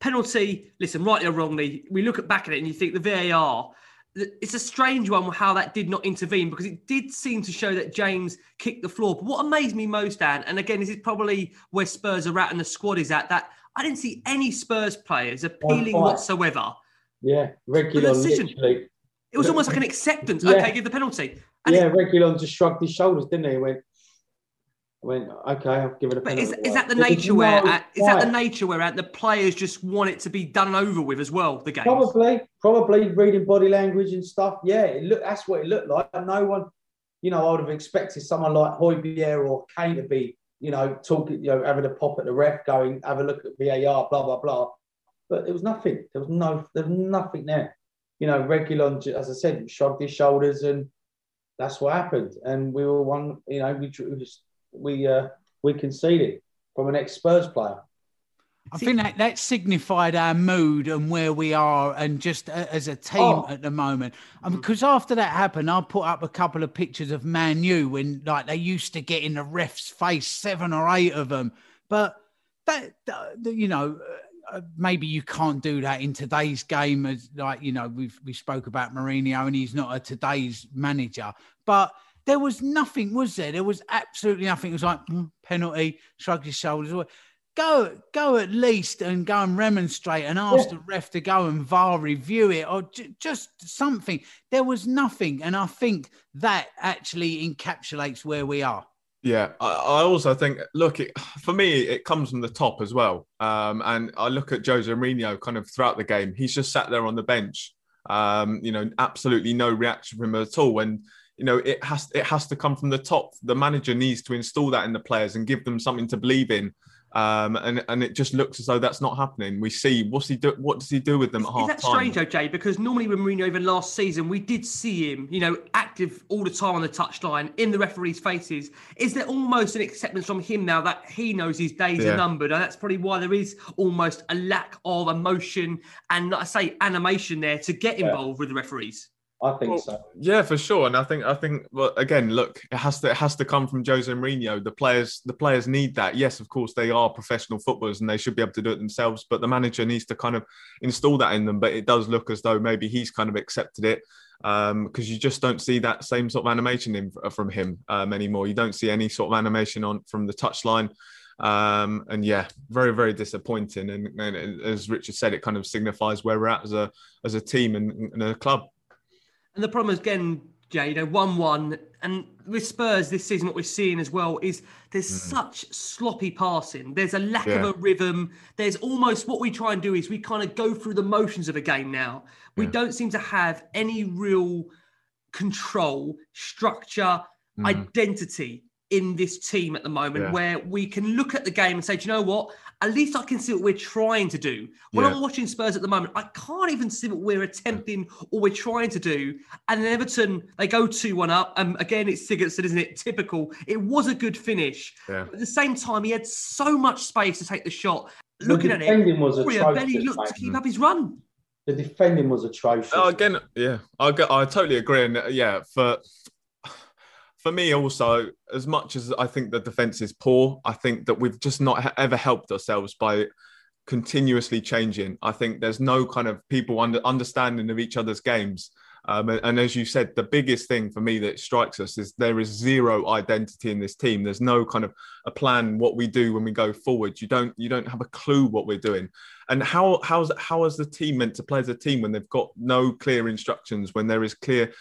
penalty, listen, rightly or wrongly, we look at back at it and you think the VAR it's a strange one how that did not intervene because it did seem to show that James kicked the floor. But what amazed me most, Dan, and again, this is probably where Spurs are at and the squad is at, that I didn't see any Spurs players appealing whatsoever. Yeah, regular literally. It was almost like an acceptance. Yeah. Okay, give the penalty. And yeah, it, just shrugged his shoulders, didn't he? He went, went, okay, I'll give it a penalty. Is, is that the nature where no, is that the nature where the players just want it to be done and over with as well? The game probably, probably reading body language and stuff. Yeah, it look that's what it looked like. No one, you know, I would have expected someone like Højbjerg or Kane to be, you know, talking, you know, having a pop at the ref, going, have a look at VAR, blah blah blah. But there was nothing. There was no, there was nothing there. You know, Reguilón, as I said, shrugged his shoulders and that's what happened. And we were one, you know, we we uh, we conceded from an ex Spurs player. I think that, that signified our mood and where we are, and just a, as a team Oh. at the moment. Because after that happened, I put up a couple of pictures of Man U when like they used to get in the ref's face, seven or eight of them. But that, that you know, uh, maybe you can't do that in today's game. As like you know, we've we spoke about Mourinho, and he's not a today's manager, but. There was nothing, was there? There was absolutely nothing. It was like mm, penalty, shrugged his shoulders go go at least and go and remonstrate and ask the ref to go and VAR review it or j- just something. There was nothing, and I think that actually encapsulates where we are. Yeah, I, I also think, look, it, for me, it comes from the top as well. Um, and I look at Jose Mourinho kind of throughout the game. He's just sat there on the bench. Um, you know, absolutely no reaction from him at all. And you know, it has it has to come from the top. The manager needs to install that in the players and give them something to believe in. Um, and and it just looks as though that's not happening. We see what's he do? What does he do with them at Is half that time? strange, OJ? Because normally with Mourinho even last season, we did see him, you know, active all the time on the touchline, in the referees' faces. Is there almost an acceptance from him now that he knows his days Yeah. are numbered? And that's probably why there is almost a lack of emotion and, like I say, animation there to get involved with the referees. I think Well, so. Yeah, for sure. And I think I think well again, look, it has to it has to come from Jose Mourinho. The players the players need that. Yes, of course they are professional footballers and they should be able to do it themselves, but the manager needs to kind of install that in them. But it does look as though maybe he's kind of accepted it. because you just don't see that same sort of animation in, from him um, anymore. You don't see any sort of animation on from the touchline. Um, and yeah, very, very disappointing. And, and as Richard said, it kind of signifies where we're at as a as a team and, and a club. And the problem is, again, Jay, you know, 1 1. And with Spurs this season, what we're seeing as well is there's hmm. such sloppy passing. There's a lack Yeah. of a rhythm. There's almost what we try and do is we kind of go through the motions of a game now. We Yeah. don't seem to have any real control, structure, hmm. identity in this team at the moment Yeah. where we can look at the game and say, do you know what? At least I can see what we're trying to do. When Yeah. I'm watching Spurs at the moment, I can't even see what we're attempting or we're trying to do. And then Everton, they go 2 1 up. And again, it's Sigurdsson, isn't it? Typical. It was a good finish. Yeah. But at the same time, he had so much space to take the shot. The Looking at it, defending was Aurier atrocious, barely looked to keep up his run. The defending was atrocious. Oh, again, yeah, I I totally agree, and uh, yeah, for for me also, as much as I think the defense is poor, I think that we've just not ever helped ourselves by continuously changing. I think there's no kind of people under understanding of each other's games. Um, and, and as you said, the biggest thing for me that strikes us is there is zero identity in this team. There's no kind of a plan what we do when we go forward. You don't you don't have a clue what we're doing. And how how's how is the team meant to play as a team when they've got no clear instructions? When there is clear,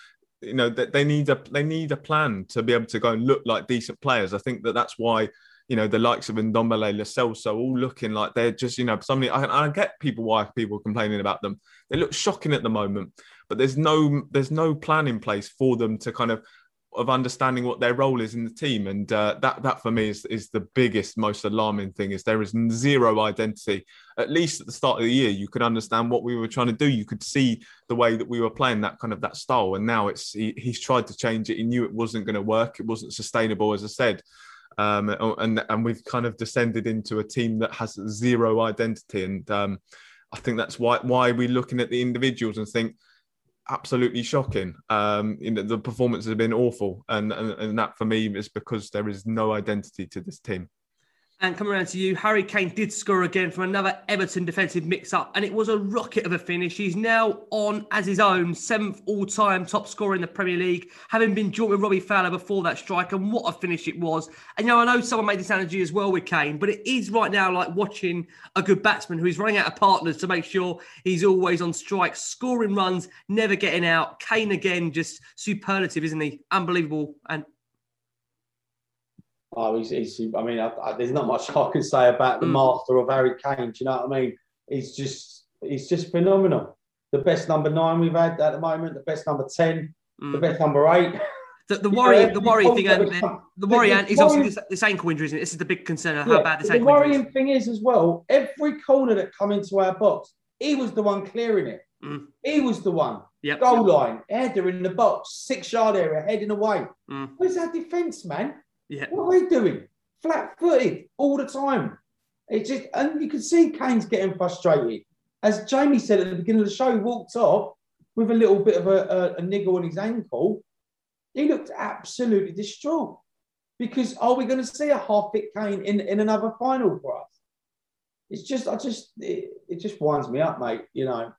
you know, that they need a they need a plan to be able to go and look like decent players. I think that that's why you know the likes of Ndombele, Lo Celso, all looking like they're just you know somebody. I, I get people why people complaining about them. They look shocking at the moment, but there's no there's no plan in place for them to kind of of understanding what their role is in the team, and uh, that that for me is is the biggest, most alarming thing. Is there is zero identity. At least at the start of the year, you could understand what we were trying to do. You could see the way that we were playing that kind of that style, and now it's he, he's tried to change it. He knew it wasn't going to work. It wasn't sustainable, as I said. Um, and and we've kind of descended into a team that has zero identity, and um, I think that's why why we're looking at the individuals and think absolutely shocking. Um, you know, the performances have been awful, and, and and that for me is because there is no identity to this team. And coming around to you, Harry Kane did score again from another Everton defensive mix up, and it was a rocket of a finish. He's now on as his own seventh all time top scorer in the Premier League, having been joined with Robbie Fowler before that strike. And what a finish it was. And you know, I know someone made this analogy as well with Kane, but it is right now like watching a good batsman who's running out of partners to make sure he's always on strike, scoring runs, never getting out. Kane again, just superlative, isn't he? Unbelievable. And Oh, he's, he's I mean, I, I, there's not much I can say about the Mm. master of Harry Kane. Do you know what I mean? He's just, he's just phenomenal. The best number nine we've had at the moment, the best number 10, the mm, best number eight. the, the worry, know, the worry thing, and, the, the worry, and is obviously this, this ankle injury, isn't it? This is the big concern of Yeah, how bad this the ankle injury is. worrying thing is as well, every corner that come into our box, he was the one clearing it. Mm. He was the one. Yep. Goal line, header in the box, six yard area, heading away. Mm. Where's our defence, man? Yeah. What are we doing? Flat footed all the time. It just and you can see Kane's getting frustrated. As Jamie said at the beginning of the show, he walked off with a little bit of a, a, a niggle on his ankle. He looked absolutely distraught. Because are we going to see a half fit Kane in, in another final for us? It's just, I just, it, it just winds me up, mate. You know,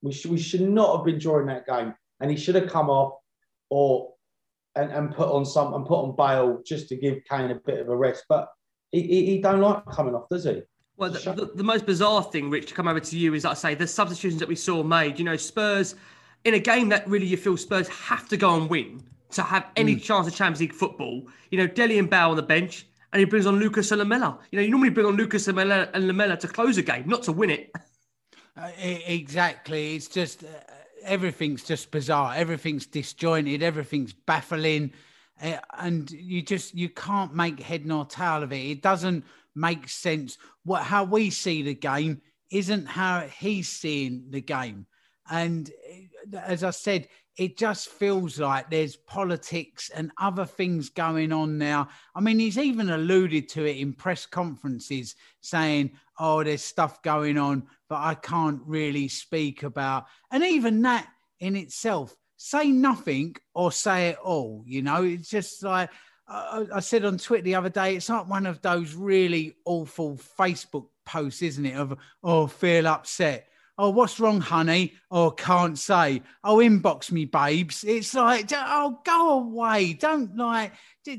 we should, we should not have been drawing that game, and he should have come off or and, and put on some and put on Bale just to give Kane a bit of a rest. But he, he, he don't like coming off, does he? Well, the, the, the, most bizarre thing, Rich, to come over to you is, like I say, the substitutions that we saw made. You know, Spurs in a game that really you feel Spurs have to go and win to have any mm. chance of Champions League football. You know, Dele and Bale on the bench, and he brings on Lucas and Lamela. You know, you normally bring on Lucas and Lamela, and Lamela to close a game, not to win it. Uh, exactly. It's just uh, everything's just bizarre. Everything's disjointed. Everything's baffling, uh, and you just you can't make head nor tail of it. It doesn't make sense. What how we see the game isn't how he's seeing the game, and uh, as I said, it just feels like there's politics and other things going on now. I mean, he's even alluded to it in press conferences saying, oh, there's stuff going on, but I can't really speak about. And even that in itself, say nothing or say it all, you know, it's just like, I, I said on Twitter the other day, it's like one of those really awful Facebook posts, isn't it? Of, oh, feel upset Oh, what's wrong, honey? Oh, can't say. Oh, inbox me, babes. It's like, oh, go away. Don't like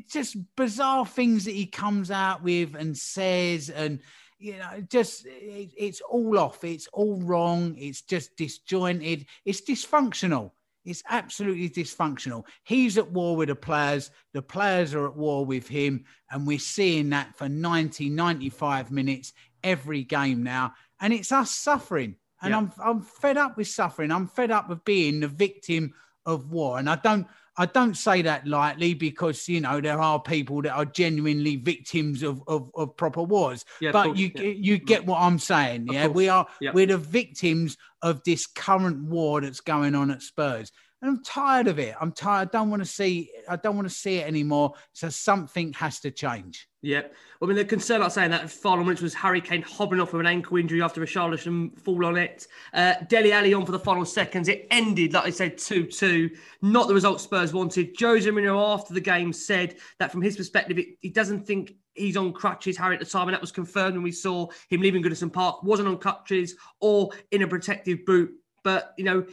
just bizarre things that he comes out with and says, and you know, just it, it's all off. It's all wrong. It's just disjointed. It's dysfunctional. It's absolutely dysfunctional. He's at war with the players. The players are at war with him. And we're seeing that for 90, 95 minutes every game now. And it's us suffering. And yeah. I'm I'm fed up with suffering. I'm fed up with being the victim of war. And I don't I don't say that lightly because you know there are people that are genuinely victims of of, of proper wars. Yeah, but course, you yeah. you get what I'm saying. Yeah, we are yeah. we're the victims of this current war that's going on at Spurs. And I'm tired of it. I'm tired. I don't want to see. I don't want to see it anymore. So something has to change. Yep. I mean, the concern, like saying that final minutes was Harry Kane hobbling off with an ankle injury after a Richarlison fall on it. Uh, Dele Alli on for the final seconds. It ended, like I said, 2 2. Not the result Spurs wanted. Jose Mourinho, after the game, said that from his perspective, it, he doesn't think he's on crutches, Harry, at the time. And that was confirmed when we saw him leaving Goodison Park. Wasn't on crutches or in a protective boot. But, you know,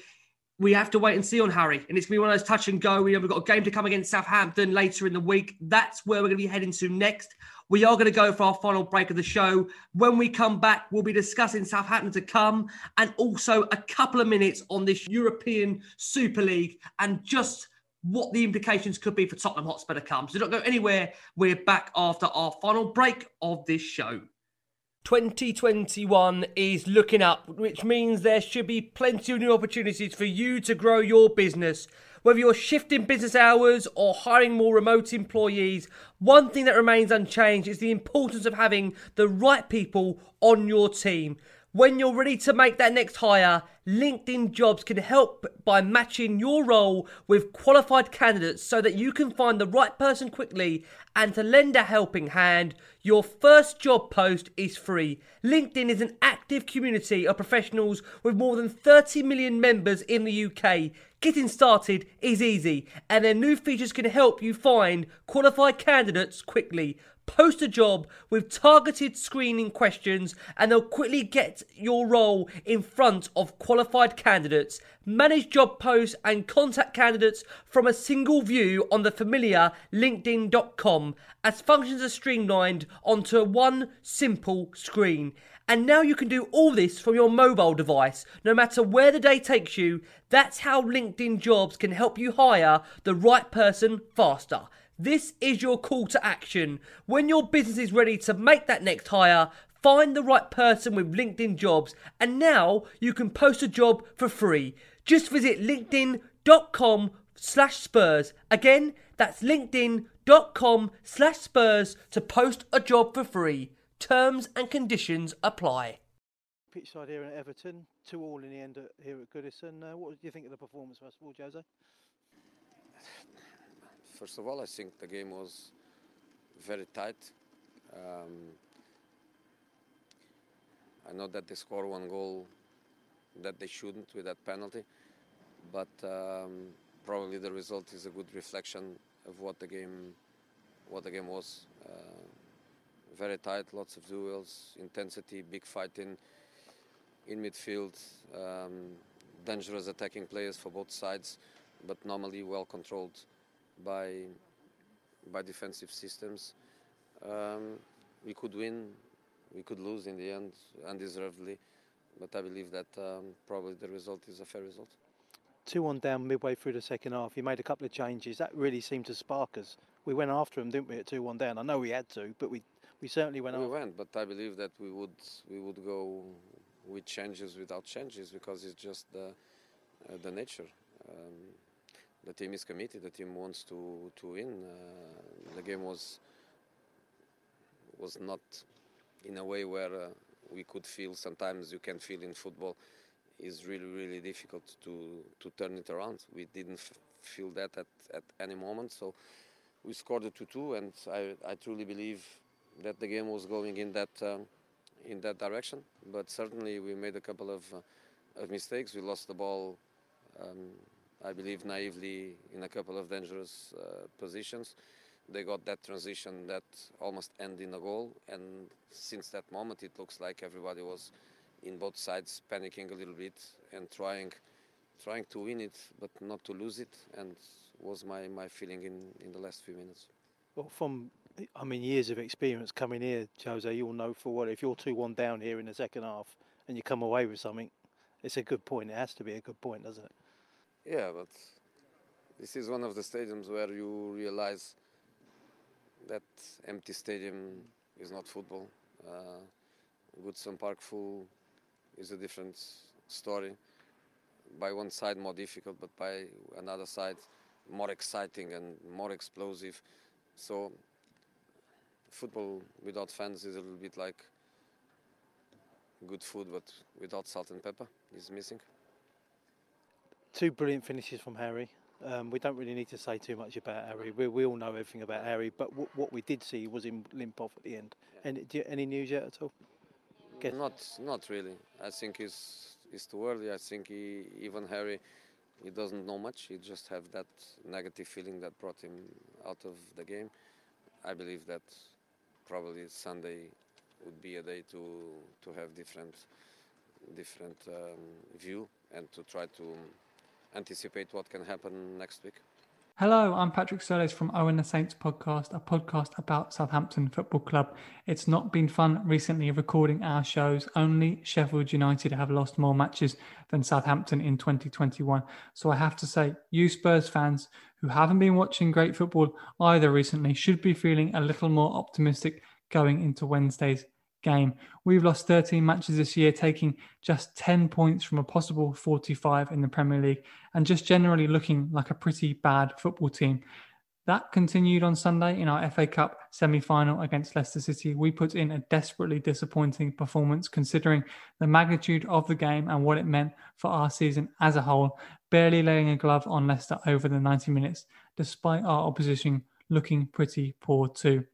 we have to wait and see on Harry. And it's going to be one of those touch and go. We have got a game to come against Southampton later in the week. That's where we're going to be heading to next. We are going to go for our final break of the show. When we come back, we'll be discussing Southampton to come and also a couple of minutes on this European Super League and just what the implications could be for Tottenham Hotspur to come. So don't go anywhere. We're back after our final break of this show. 2021 is looking up, which means there should be plenty of new opportunities for you to grow your business. Whether you're shifting business hours or hiring more remote employees, one thing that remains unchanged is the importance of having the right people on your team. When you're ready to make that next hire, LinkedIn Jobs can help by matching your role with qualified candidates so that you can find the right person quickly and to lend a helping hand. Your first job post is free. LinkedIn is an active community of professionals with more than 30 million members in the UK. Getting started is easy, and their new features can help you find qualified candidates quickly. Post a job with targeted screening questions, and they'll quickly get your role in front of qualified candidates. Manage job posts and contact candidates from a single view on the familiar LinkedIn.com as functions are streamlined onto one simple screen. And now you can do all this from your mobile device, no matter where the day takes you. That's how LinkedIn jobs can help you hire the right person faster. This is your call to action. When your business is ready to make that next hire, find the right person with LinkedIn jobs, and now you can post a job for free. Just visit linkedin.com slash spurs. Again, that's linkedin.com slash spurs to post a job for free. Terms and conditions apply. Pitch side here in Everton, two all in the end here at Goodison. Uh, what do you think of the performance first of all, Jose? First of all, I think the game was very tight. Um, I know that they score one goal that they shouldn't with that penalty, but um, probably the result is a good reflection of what the game, what the game was. Uh, very tight, lots of duels, intensity, big fighting in midfield, um, dangerous attacking players for both sides, but normally well controlled by by defensive systems. Um, we could win, we could lose in the end, undeservedly, but I believe that um, probably the result is a fair result. Two on down midway through the second half. You made a couple of changes. That really seemed to spark us. We went after them, didn't we, at two one down? I know we had to, but we we certainly went. We after went, but I believe that we would we would go with changes without changes because it's just the uh, the nature. Um, the team is committed. The team wants to to win. Uh, the game was was not in a way where uh, we could feel. Sometimes you can feel in football is really really difficult to to turn it around. We didn't feel that at, at any moment. So we scored a 2-2, and I I truly believe that the game was going in that um, in that direction. But certainly we made a couple of uh, of mistakes. We lost the ball, um, I believe, naively in a couple of dangerous uh, positions. They got that transition that almost ended in a goal, and since that moment, it looks like everybody was in both sides panicking a little bit and trying trying to win it, but not to lose it. And was my, my feeling in, in the last few minutes. Well, from I mean years of experience coming here, Jose, you'll know for what if you're two one down here in the second half and you come away with something, it's a good point. It has to be a good point, doesn't it? Yeah, but this is one of the stadiums where you realize that empty stadium is not football. Uh, Goodison Park full is a different story. By one side more difficult, but by another side more exciting and more explosive. So football without fans is a little bit like good food, but without salt and pepper is missing. Two brilliant finishes from Harry. Um, we don't really need to say too much about Harry. We, we all know everything about Harry, but w- what we did see was him limp off at the end. Any, do you, any news yet at all? Guess- Not, not really. I think it's it's too early. I think he, even Harry, he doesn't know much. He just have that negative feeling that brought him out of the game. I believe that probably Sunday would be a day to to have different different um, view and to try to anticipate what can happen next week. Hello, I'm Patrick Solis from Owen the Saints podcast, a podcast about Southampton Football Club. It's not been fun recently recording our shows. Only Sheffield United have lost more matches than Southampton in 2021. So I have to say, you Spurs fans who haven't been watching great football either recently should be feeling a little more optimistic going into Wednesday's game. We've lost 13 matches this year, taking just 10 points from a possible 45 in the Premier League, and just generally looking like a pretty bad football team. That continued on Sunday in our FA Cup semi final against Leicester City. We put in a desperately disappointing performance considering the magnitude of the game and what it meant for our season as a whole, barely laying a glove on Leicester over the 90 minutes, despite our opposition looking pretty poor too.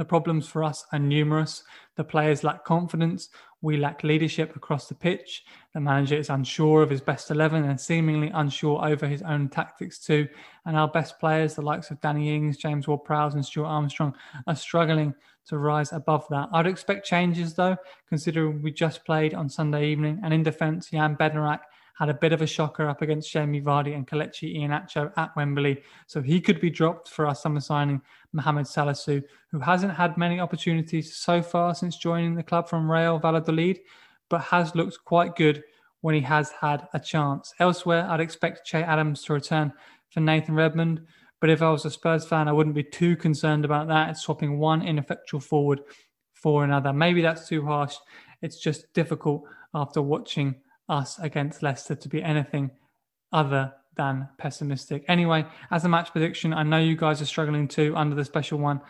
The problems for us are numerous. The players lack confidence. We lack leadership across the pitch. The manager is unsure of his best 11 and seemingly unsure over his own tactics too. And our best players, the likes of Danny Ings, James Ward Prowse, and Stuart Armstrong, are struggling to rise above that. I'd expect changes though, considering we just played on Sunday evening. And in defence, Jan Bednarek had a bit of a shocker up against Jamie Vardy and Kelechi Iheanacho at Wembley. So he could be dropped for our summer signing, Mohamed Salisu, who hasn't had many opportunities so far since joining the club from Real Valladolid, but has looked quite good when he has had a chance. Elsewhere, I'd expect Che Adams to return for Nathan Redmond. But if I was a Spurs fan, I wouldn't be too concerned about that. It's swapping one ineffectual forward for another. Maybe that's too harsh. It's just difficult after watching us against Leicester to be anything other than pessimistic. Anyway, as a match prediction, I know you guys are struggling too under the special one,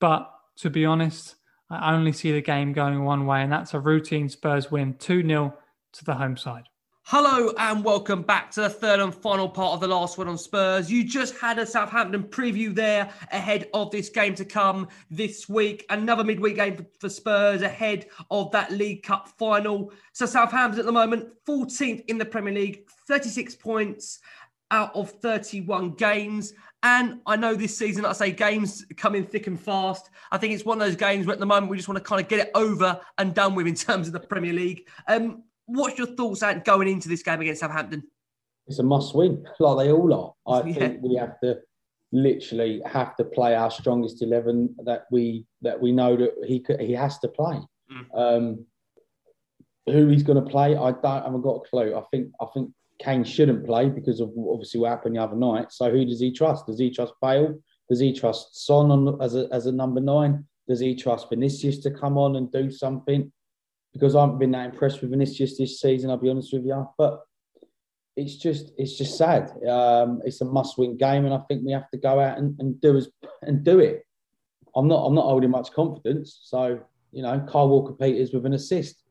but to be honest, I only see the game going one way, and that's a routine Spurs win 2 0 to the home side. Hello and welcome back to the third and final part of the last one on Spurs. You just had a Southampton preview there ahead of this game to come this week. Another midweek game for Spurs ahead of that League Cup final. So Southampton at the moment 14th in the Premier League, 36 points out of 31 games. And I know this season, I say, games coming thick and fast. I think it's one of those games where at the moment we just want to kind of get it over and done with in terms of the Premier League. Um, what's your thoughts on going into this game against Southampton? It's a must win, like they all are. I yeah. think we have to literally have to play our strongest eleven that we that we know that he could, he has to play. Mm. Um, who he's going to play, I don't I haven't got a clue. I think I think Kane shouldn't play because of obviously what happened the other night. So who does he trust? Does he trust Bale? Does he trust Son on as a as a number nine? Does he trust Vinicius to come on and do something? Because I haven't been that impressed with Vinicius this season. I'll be honest with you, but it's just it's just sad. Um, it's a must-win game, and I think we have to go out and, and do as and do it. I'm not I'm not holding much confidence, so you know, Kyle Walker Peters with an assist.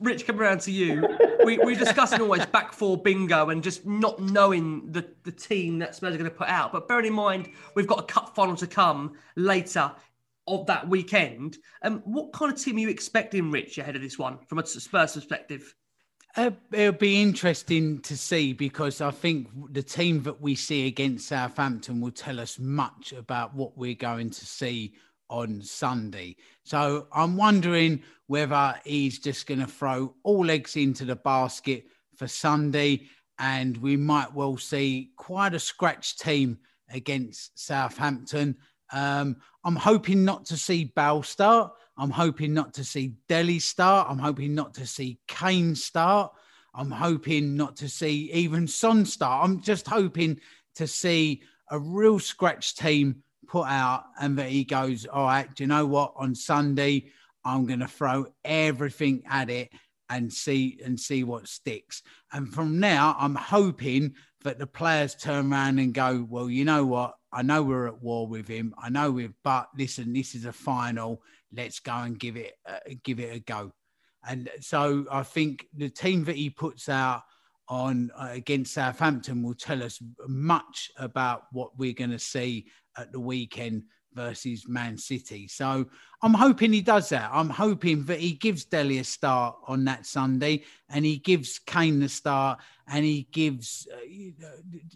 Rich, come around to you. we, we're discussing always back four bingo and just not knowing the, the team that Spurs are going to put out. But bearing in mind, we've got a cup final to come later of that weekend. Um, what kind of team are you expecting, Rich, ahead of this one from a Spurs perspective? Uh, it'll be interesting to see because I think the team that we see against Southampton will tell us much about what we're going to see on Sunday. So I'm wondering whether he's just going to throw all eggs into the basket for Sunday, and we might well see quite a scratch team against Southampton. Um, I'm hoping not to see Bale start. I'm hoping not to see Dele start. I'm hoping not to see Kane start. I'm hoping not to see even Son start. I'm just hoping to see a real scratch team put out and that he goes, all right, do you know what? On Sunday, I'm going to throw everything at it and see and see what sticks. And from now, I'm hoping that the players turn around and go, well, you know what? I know we're at war with him. I know we've, but listen, this is a final. Let's go and give it, uh, give it a go. And so I think the team that he puts out on uh, against Southampton will tell us much about what we're going to see at the weekend versus Man City. So I'm hoping he does that. I'm hoping that he gives Dele a start on that Sunday and he gives Kane the start and he gives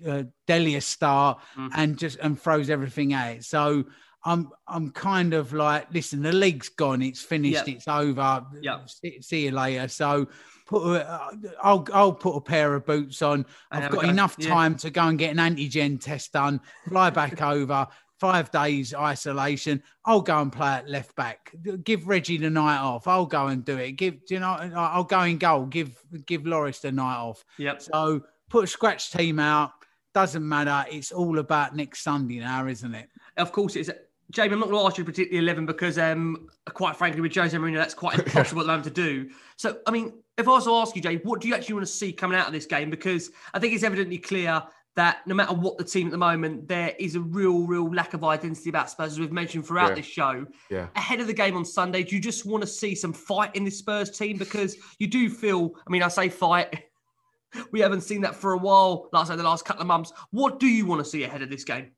uh, uh, Dele a start mm. and just and throws everything at it. So I'm I'm kind of like, listen, the league's gone, it's finished, yep. it's over. Yep. See, see, you later. So put a, uh, I'll I'll put a pair of boots on. I've got enough time yeah. to go and get an antigen test done, fly back over, five days isolation. I'll go and play at left back. Give Reggie the night off. I'll go and do it. Give you know I'll go in goal. Give give Lloris the night off. Yep. So put a scratch team out. Doesn't matter. It's all about next Sunday now, isn't it? Of course, it's Jamie, I'm not going to ask you particularly 11 because, um, quite frankly, with Jose Mourinho, that's quite impossible at the moment to do. So, I mean, if I was to ask you, Jamie, what do you actually want to see coming out of this game? Because I think it's evidently clear that no matter what the team at the moment, there is a real, real lack of identity about Spurs, as we've mentioned throughout yeah. this show. Yeah. Ahead of the game on Sunday, do you just want to see some fight in this Spurs team? Because you do feel, I mean, I say fight, we haven't seen that for a while, like I the last couple of months. What do you want to see ahead of this game?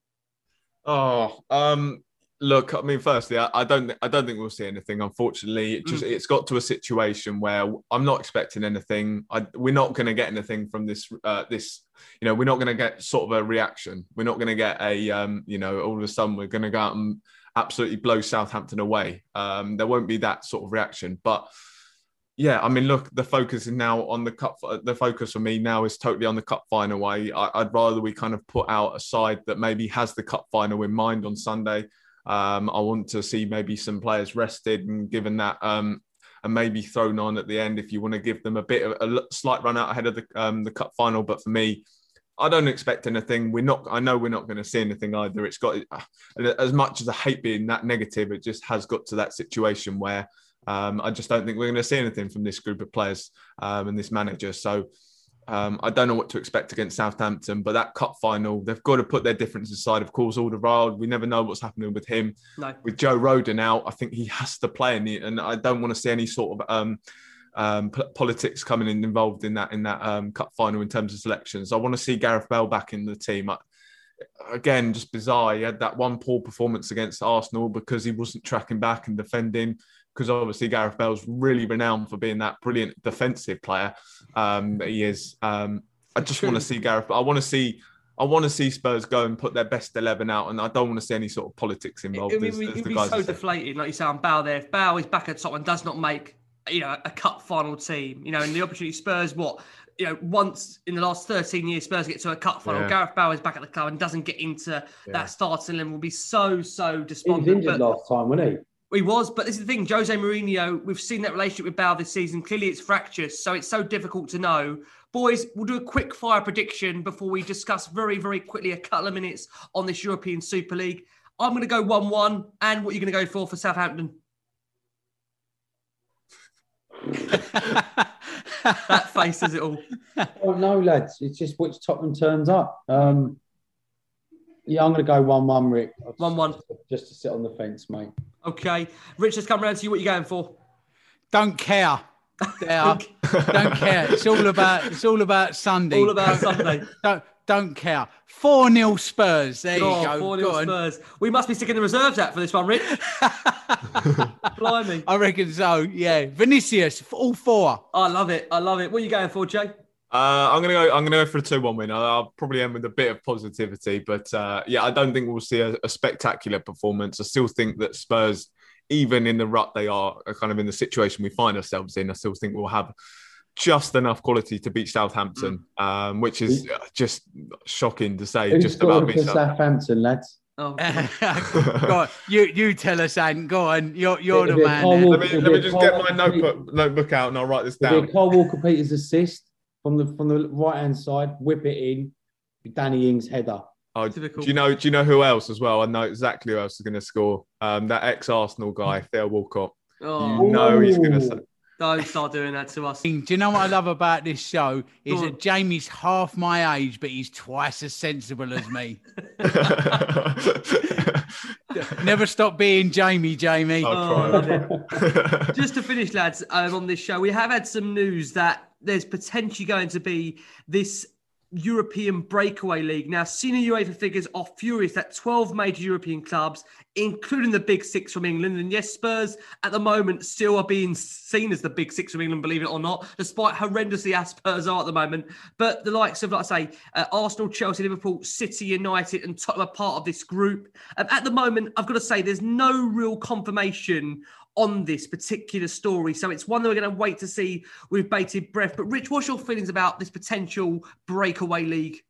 Oh, um, Look, I mean, firstly, I, I, don't, I don't think we'll see anything. Unfortunately, it just mm. it's got to a situation where I'm not expecting anything. I, we're not going to get anything from this. Uh, this, you know, we're not going to get sort of a reaction. We're not going to get a, um, you know, all of a sudden we're going to go out and absolutely blow Southampton away. Um, there won't be that sort of reaction, but yeah, I mean, look, the focus is now on the cup. The focus for me now is totally on the cup final. I, I'd rather we kind of put out a side that maybe has the cup final in mind on Sunday. Um, I want to see maybe some players rested and given that um, and maybe thrown on at the end if you want to give them a bit of a slight run out ahead of the um, the cup final. But for me, I don't expect anything. We're not. I know we're not going to see anything either. It's got uh, as much as I hate being that negative. It just has got to that situation where um, I just don't think we're going to see anything from this group of players um, and this manager. So um, I don't know what to expect against Southampton, but that cup final, they've got to put their differences aside. Of course, Alderweireld, we never know what's happening with him. No. With Joe Rodon out, I think he has to play, and, he, and I don't want to see any sort of um, um, p- politics coming in involved in that in that um, cup final in terms of selections. I want to see Gareth Bale back in the team. I, again, just bizarre. He had that one poor performance against Arsenal because he wasn't tracking back and defending. Because obviously Gareth Bale's really renowned for being that brilliant defensive player. Um, he is. Um, I just want to see Gareth. I want to see. I want to see Spurs go and put their best eleven out, and I don't want to see any sort of politics involved. It, it, as- it, as would be so have said. deflated, like you say on Bow there. If Bale is back at top and does not make, you know, a cup final team, you know, and the opportunity Spurs what, you know, once in the last 13 years Spurs get to a cup final, Yeah. Gareth Bale is back at the club and doesn't get into Yeah. that starting level will be so, so despondent. He was despondent. injured But last time, wasn't he? He was, but this is the thing. Jose Mourinho, we've seen that relationship with Bale this season. Clearly, it's fractious, so it's so difficult to know. Boys, we'll do a quick fire prediction before we discuss very, very quickly a couple of minutes on this European Super League. I'm going to go 1 1. And what are you going to go for for Southampton? that face says it all. Oh no, lads. It's just which Tottenham turns up. Um, yeah, I'm going to go one-one, Rick. One-one, just to sit on the fence, mate. Okay. Rich, let's come around to you. What are you going for? Don't care. There. don't care. It's all about. It's all about Sunday. All about Sunday. don't don't care. Four 0 Spurs. There Oh, you go. 4 Go on. Spurs. We must be sticking the reserves out for this one, Rich. Blimey. I reckon so. Yeah, Vinicius, all four. I love it. I love it. What are you going for, Jay? Uh, I'm gonna go. I'm gonna go for a two-one win. I'll, I'll probably end with a bit of positivity, but uh, yeah, I don't think we'll see a, a spectacular performance. I still think that Spurs, even in the rut they are, are kind of in the situation we find ourselves in, I still think we'll have just enough quality to beat Southampton, um, which is uh, just shocking to say. Who's just about for beat Southampton. Southampton, lads? Oh, go on. You you tell us, Anne. Go on. You're you're the It'll be a man. Cole Let me, let me just Cole get my notebook notebook out and I'll write this down. a Cole Walker Peters assist from the from the right hand side, whip it in, Danny Ings header. Oh, do you know? Do you know who else as well? I know exactly who else is going to score. Um, that ex-Arsenal guy, Theo Walcott. Oh. You know he's going to. Don't start doing that to us. Do you know what I love about this show? Is that Jamie's half my age, but he's twice as sensible as me. Never stop being Jamie, Jamie. Oh, Just to finish, lads, um, on this show, we have had some news that there's potentially going to be this European breakaway league. Now, senior UEFA figures are furious that 12 major European clubs, including the big six from England, and yes, Spurs at the moment still are being seen as the big six from England, believe it or not, despite horrendously as Spurs are at the moment. But the likes of, like I say, uh, Arsenal, Chelsea, Liverpool, City, United, and Tottenham are part of this group. Um, at the moment, I've got to say, there's no real confirmation on this particular story. So it's one that we're going to wait to see with bated breath. But Rich, what's your feelings about this potential breakaway league?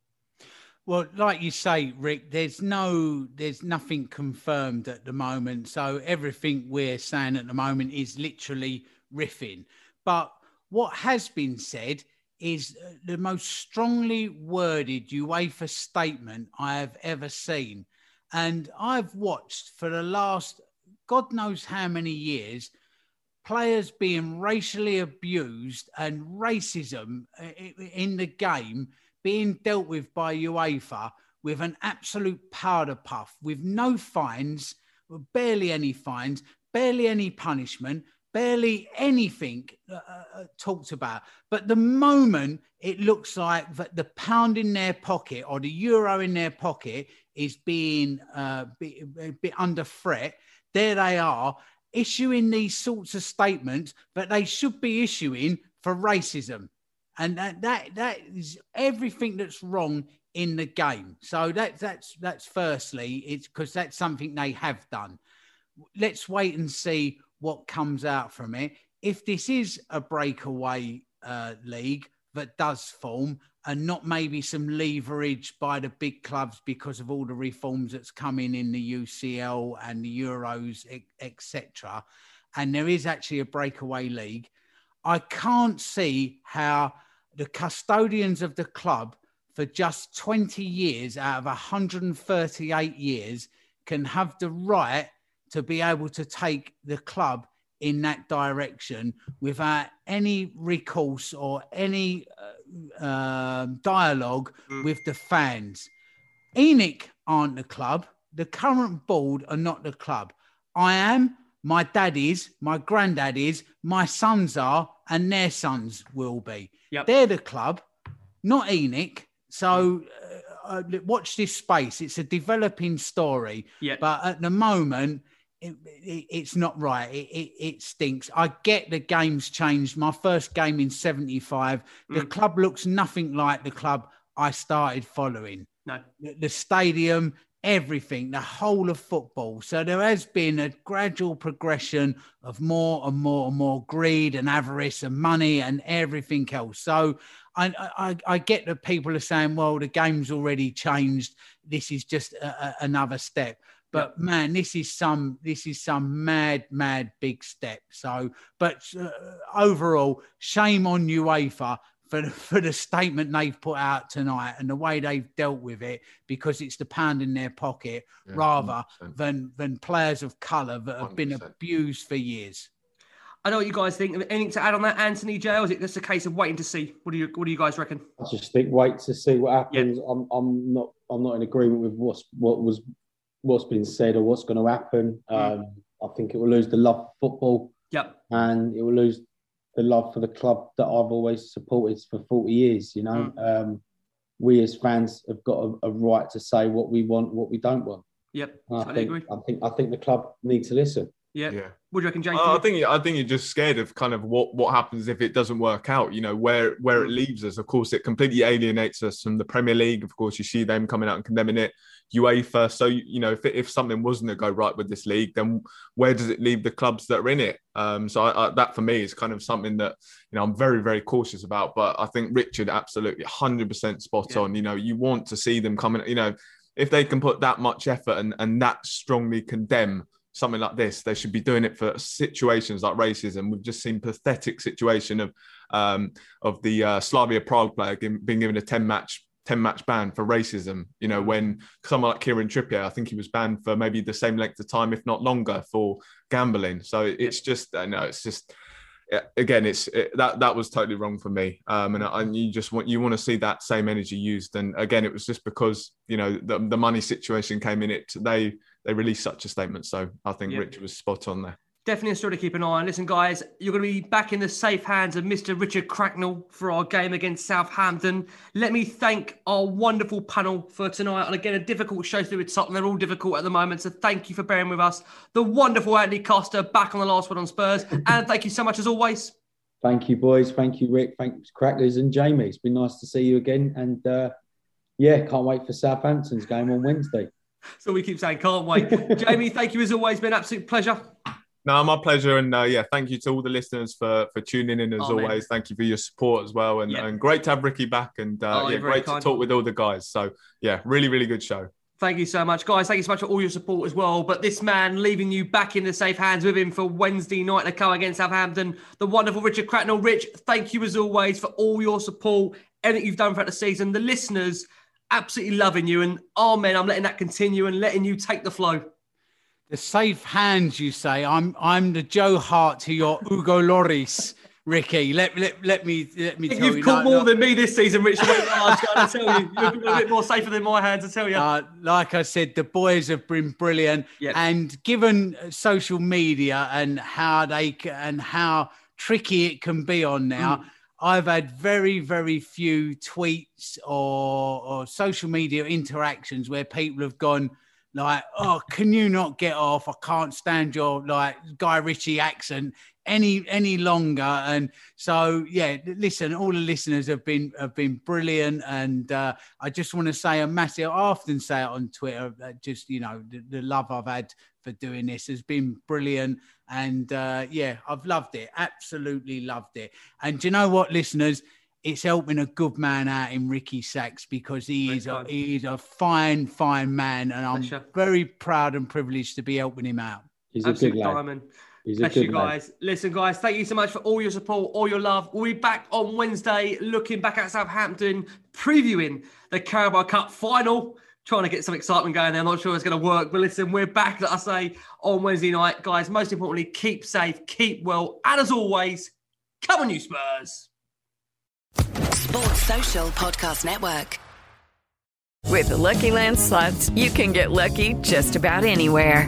Well, like you say, Rick, there's no, there's nothing confirmed at the moment. So everything we're saying at the moment is literally riffing. But what has been said is uh, the most strongly worded UEFA statement I have ever seen. And I've watched for the last God knows how many years players being racially abused and racism uh, in the game being dealt with by UEFA with an absolute powder puff, with no fines, barely any fines, barely any punishment, barely anything uh, uh, talked about. But the moment it looks like that the pound in their pocket or the euro in their pocket is being uh, be, a bit under threat, there they are issuing these sorts of statements that they should be issuing for racism. And that that that is everything that's wrong in the game. So that that's that's firstly it's because that's something they have done. Let's wait and see what comes out from it. If this is a breakaway uh, league that does form and not maybe some leverage by the big clubs because of all the reforms that's coming in the UCL and the Euros, etc. And there is actually a breakaway league. I can't see how the custodians of the club for just 20 years out of 138 years can have the right to be able to take the club in that direction without any recourse or any uh, um dialogue with the fans. ENIC aren't the club. The current board are not the club. I am. My dad is. My granddad is. My sons are, and their sons will be. Yep. They're the club, not ENIC. So uh, uh, watch this space. It's a developing story. Yep. But at the moment, it, it, it's not right. It, it, it stinks. I get the game's changed. My first game in 75, the Mm. club looks nothing like the club I started following. No. The, the stadium, everything, the whole of football. So there has been a gradual progression of more and more and more greed and avarice and money and everything else. So I, I, I get that people are saying, well, the game's already changed. This is just a, a, another step. But man, this is some this is some mad, mad big step. So, but uh, overall, shame on UEFA for the, for the statement they've put out tonight and the way they've dealt with it because it's the pound in their pocket Yeah, rather 100%. than than players of colour that have been 100%. abused for years. I know what you guys think. Anything to add on that, Anthony J? Or is it just a case of waiting to see? What do you What do you guys reckon? I just think wait to see what happens. I'm I'm not I'm not in agreement with what's what was what's been said or what's going to happen. Um, I think it will lose the love for football Yep. and it will lose the love for the club that I've always supported for 40 years. You know, um, we as fans have got a, a right to say what we want, what we don't want. Yep. And I think agree. I think I think the club need to listen. Yeah. Yeah. What do you reckon, James? Uh, I think I think you're just scared of kind of what what happens if it doesn't work out. You know where where Mm. it leaves us. Of course, it completely alienates us from the Premier League. Of course, you see them coming out and condemning it. UEFA. So you know if if something wasn't to go right with this league, then where does it leave the clubs that are in it? Um, so I, I, that for me is kind of something that you know I'm very very cautious about. But I think Richard absolutely 100 percent spot Yeah. on. You know you want to see them coming. You know if they can put that much effort and and that strongly condemn something like this. They should be doing it for situations like racism. We've just seen pathetic situation of um, of the uh, Slavia Prague player being given a ten match. 10 match ban for racism, you know, when someone like Kieran Trippier, I think he was banned for maybe the same length of time, if not longer, for gambling. So it's just, I know, it's just, yeah, again, it's it, that that was totally wrong for me. Um, and, and you just want you want to see that same energy used. And again, it was just because you know the, the money situation came in. It they they released such a statement. So I think Yeah. Richard was spot on there. Definitely a story to keep an eye on. Listen, guys, you're going to be back in the safe hands of Mr. Richard Cracknell for our game against Southampton. Let me thank our wonderful panel for tonight. And again, a difficult show to do with Tottenham. They're all difficult at the moment. So thank you for bearing with us. The wonderful Andy Costa back on the last one on Spurs. And thank you so much as always. Thank you, boys. Thank you, Rick. Thanks, Crackers and Jamie. It's been nice to see you again. And uh, yeah, can't wait for Southampton's game on Wednesday. So we keep saying, can't wait. Jamie, thank you as always. Been an absolute pleasure. No, my pleasure, and uh, yeah, thank you to all the listeners for for tuning in as Oh, man. always. Thank you for your support as well, and, Yeah. and great to have Ricky back, and uh, Oh, yeah, great kind. to talk with all the guys. So yeah, really, really good show. Thank you so much, guys. Thank you so much for all your support as well. But this man leaving you back in the safe hands with him for Wednesday night to come against Southampton, the wonderful Richard Cracknell. Rich, thank you as always for all your support, and everything you've done throughout the season. The listeners absolutely loving you. And oh man, I'm letting that continue and letting you take the flow. The safe hands, you say. I'm I'm the Joe Hart to your Ugo Lloris, Ricky. Let let, let me let me tell you've you. Have caught no, more no. than me this season, Rich. I was going to tell you. You're a bit more safer than my hands, I tell you. Uh, like I said, the boys have been brilliant, Yeah. and given uh, social media and how they and how tricky it can be on now, Mm. I've had very very few tweets or or social media interactions where people have gone like, "Oh, can you not get off? I can't stand your like Guy Ritchie accent." any any longer and so yeah listen all the listeners have been have been brilliant and uh, i just want to say a massive i often say it on twitter that just you know the, the love i've had for doing this has been brilliant and uh, yeah i've loved it absolutely loved it and do you know what listeners it's helping a good man out in Ricky Sachs because he is a, he is a fine, fine man, and I'm Pleasure. very proud and privileged to be helping him out. He's a good lad. diamond. He's a Bless good you lad. guys. Listen, guys, thank you so much for all your support, all your love. We'll be back on Wednesday, looking back at Southampton, previewing the Carabao Cup final. Trying to get some excitement going there. I'm not sure it's going to work, but listen, we're back, like I say, on Wednesday night. Guys, most importantly, keep safe, keep well, and as always, come on, you Spurs. Sports Social Podcast Network. With the Lucky Land slots, you can get lucky just about anywhere.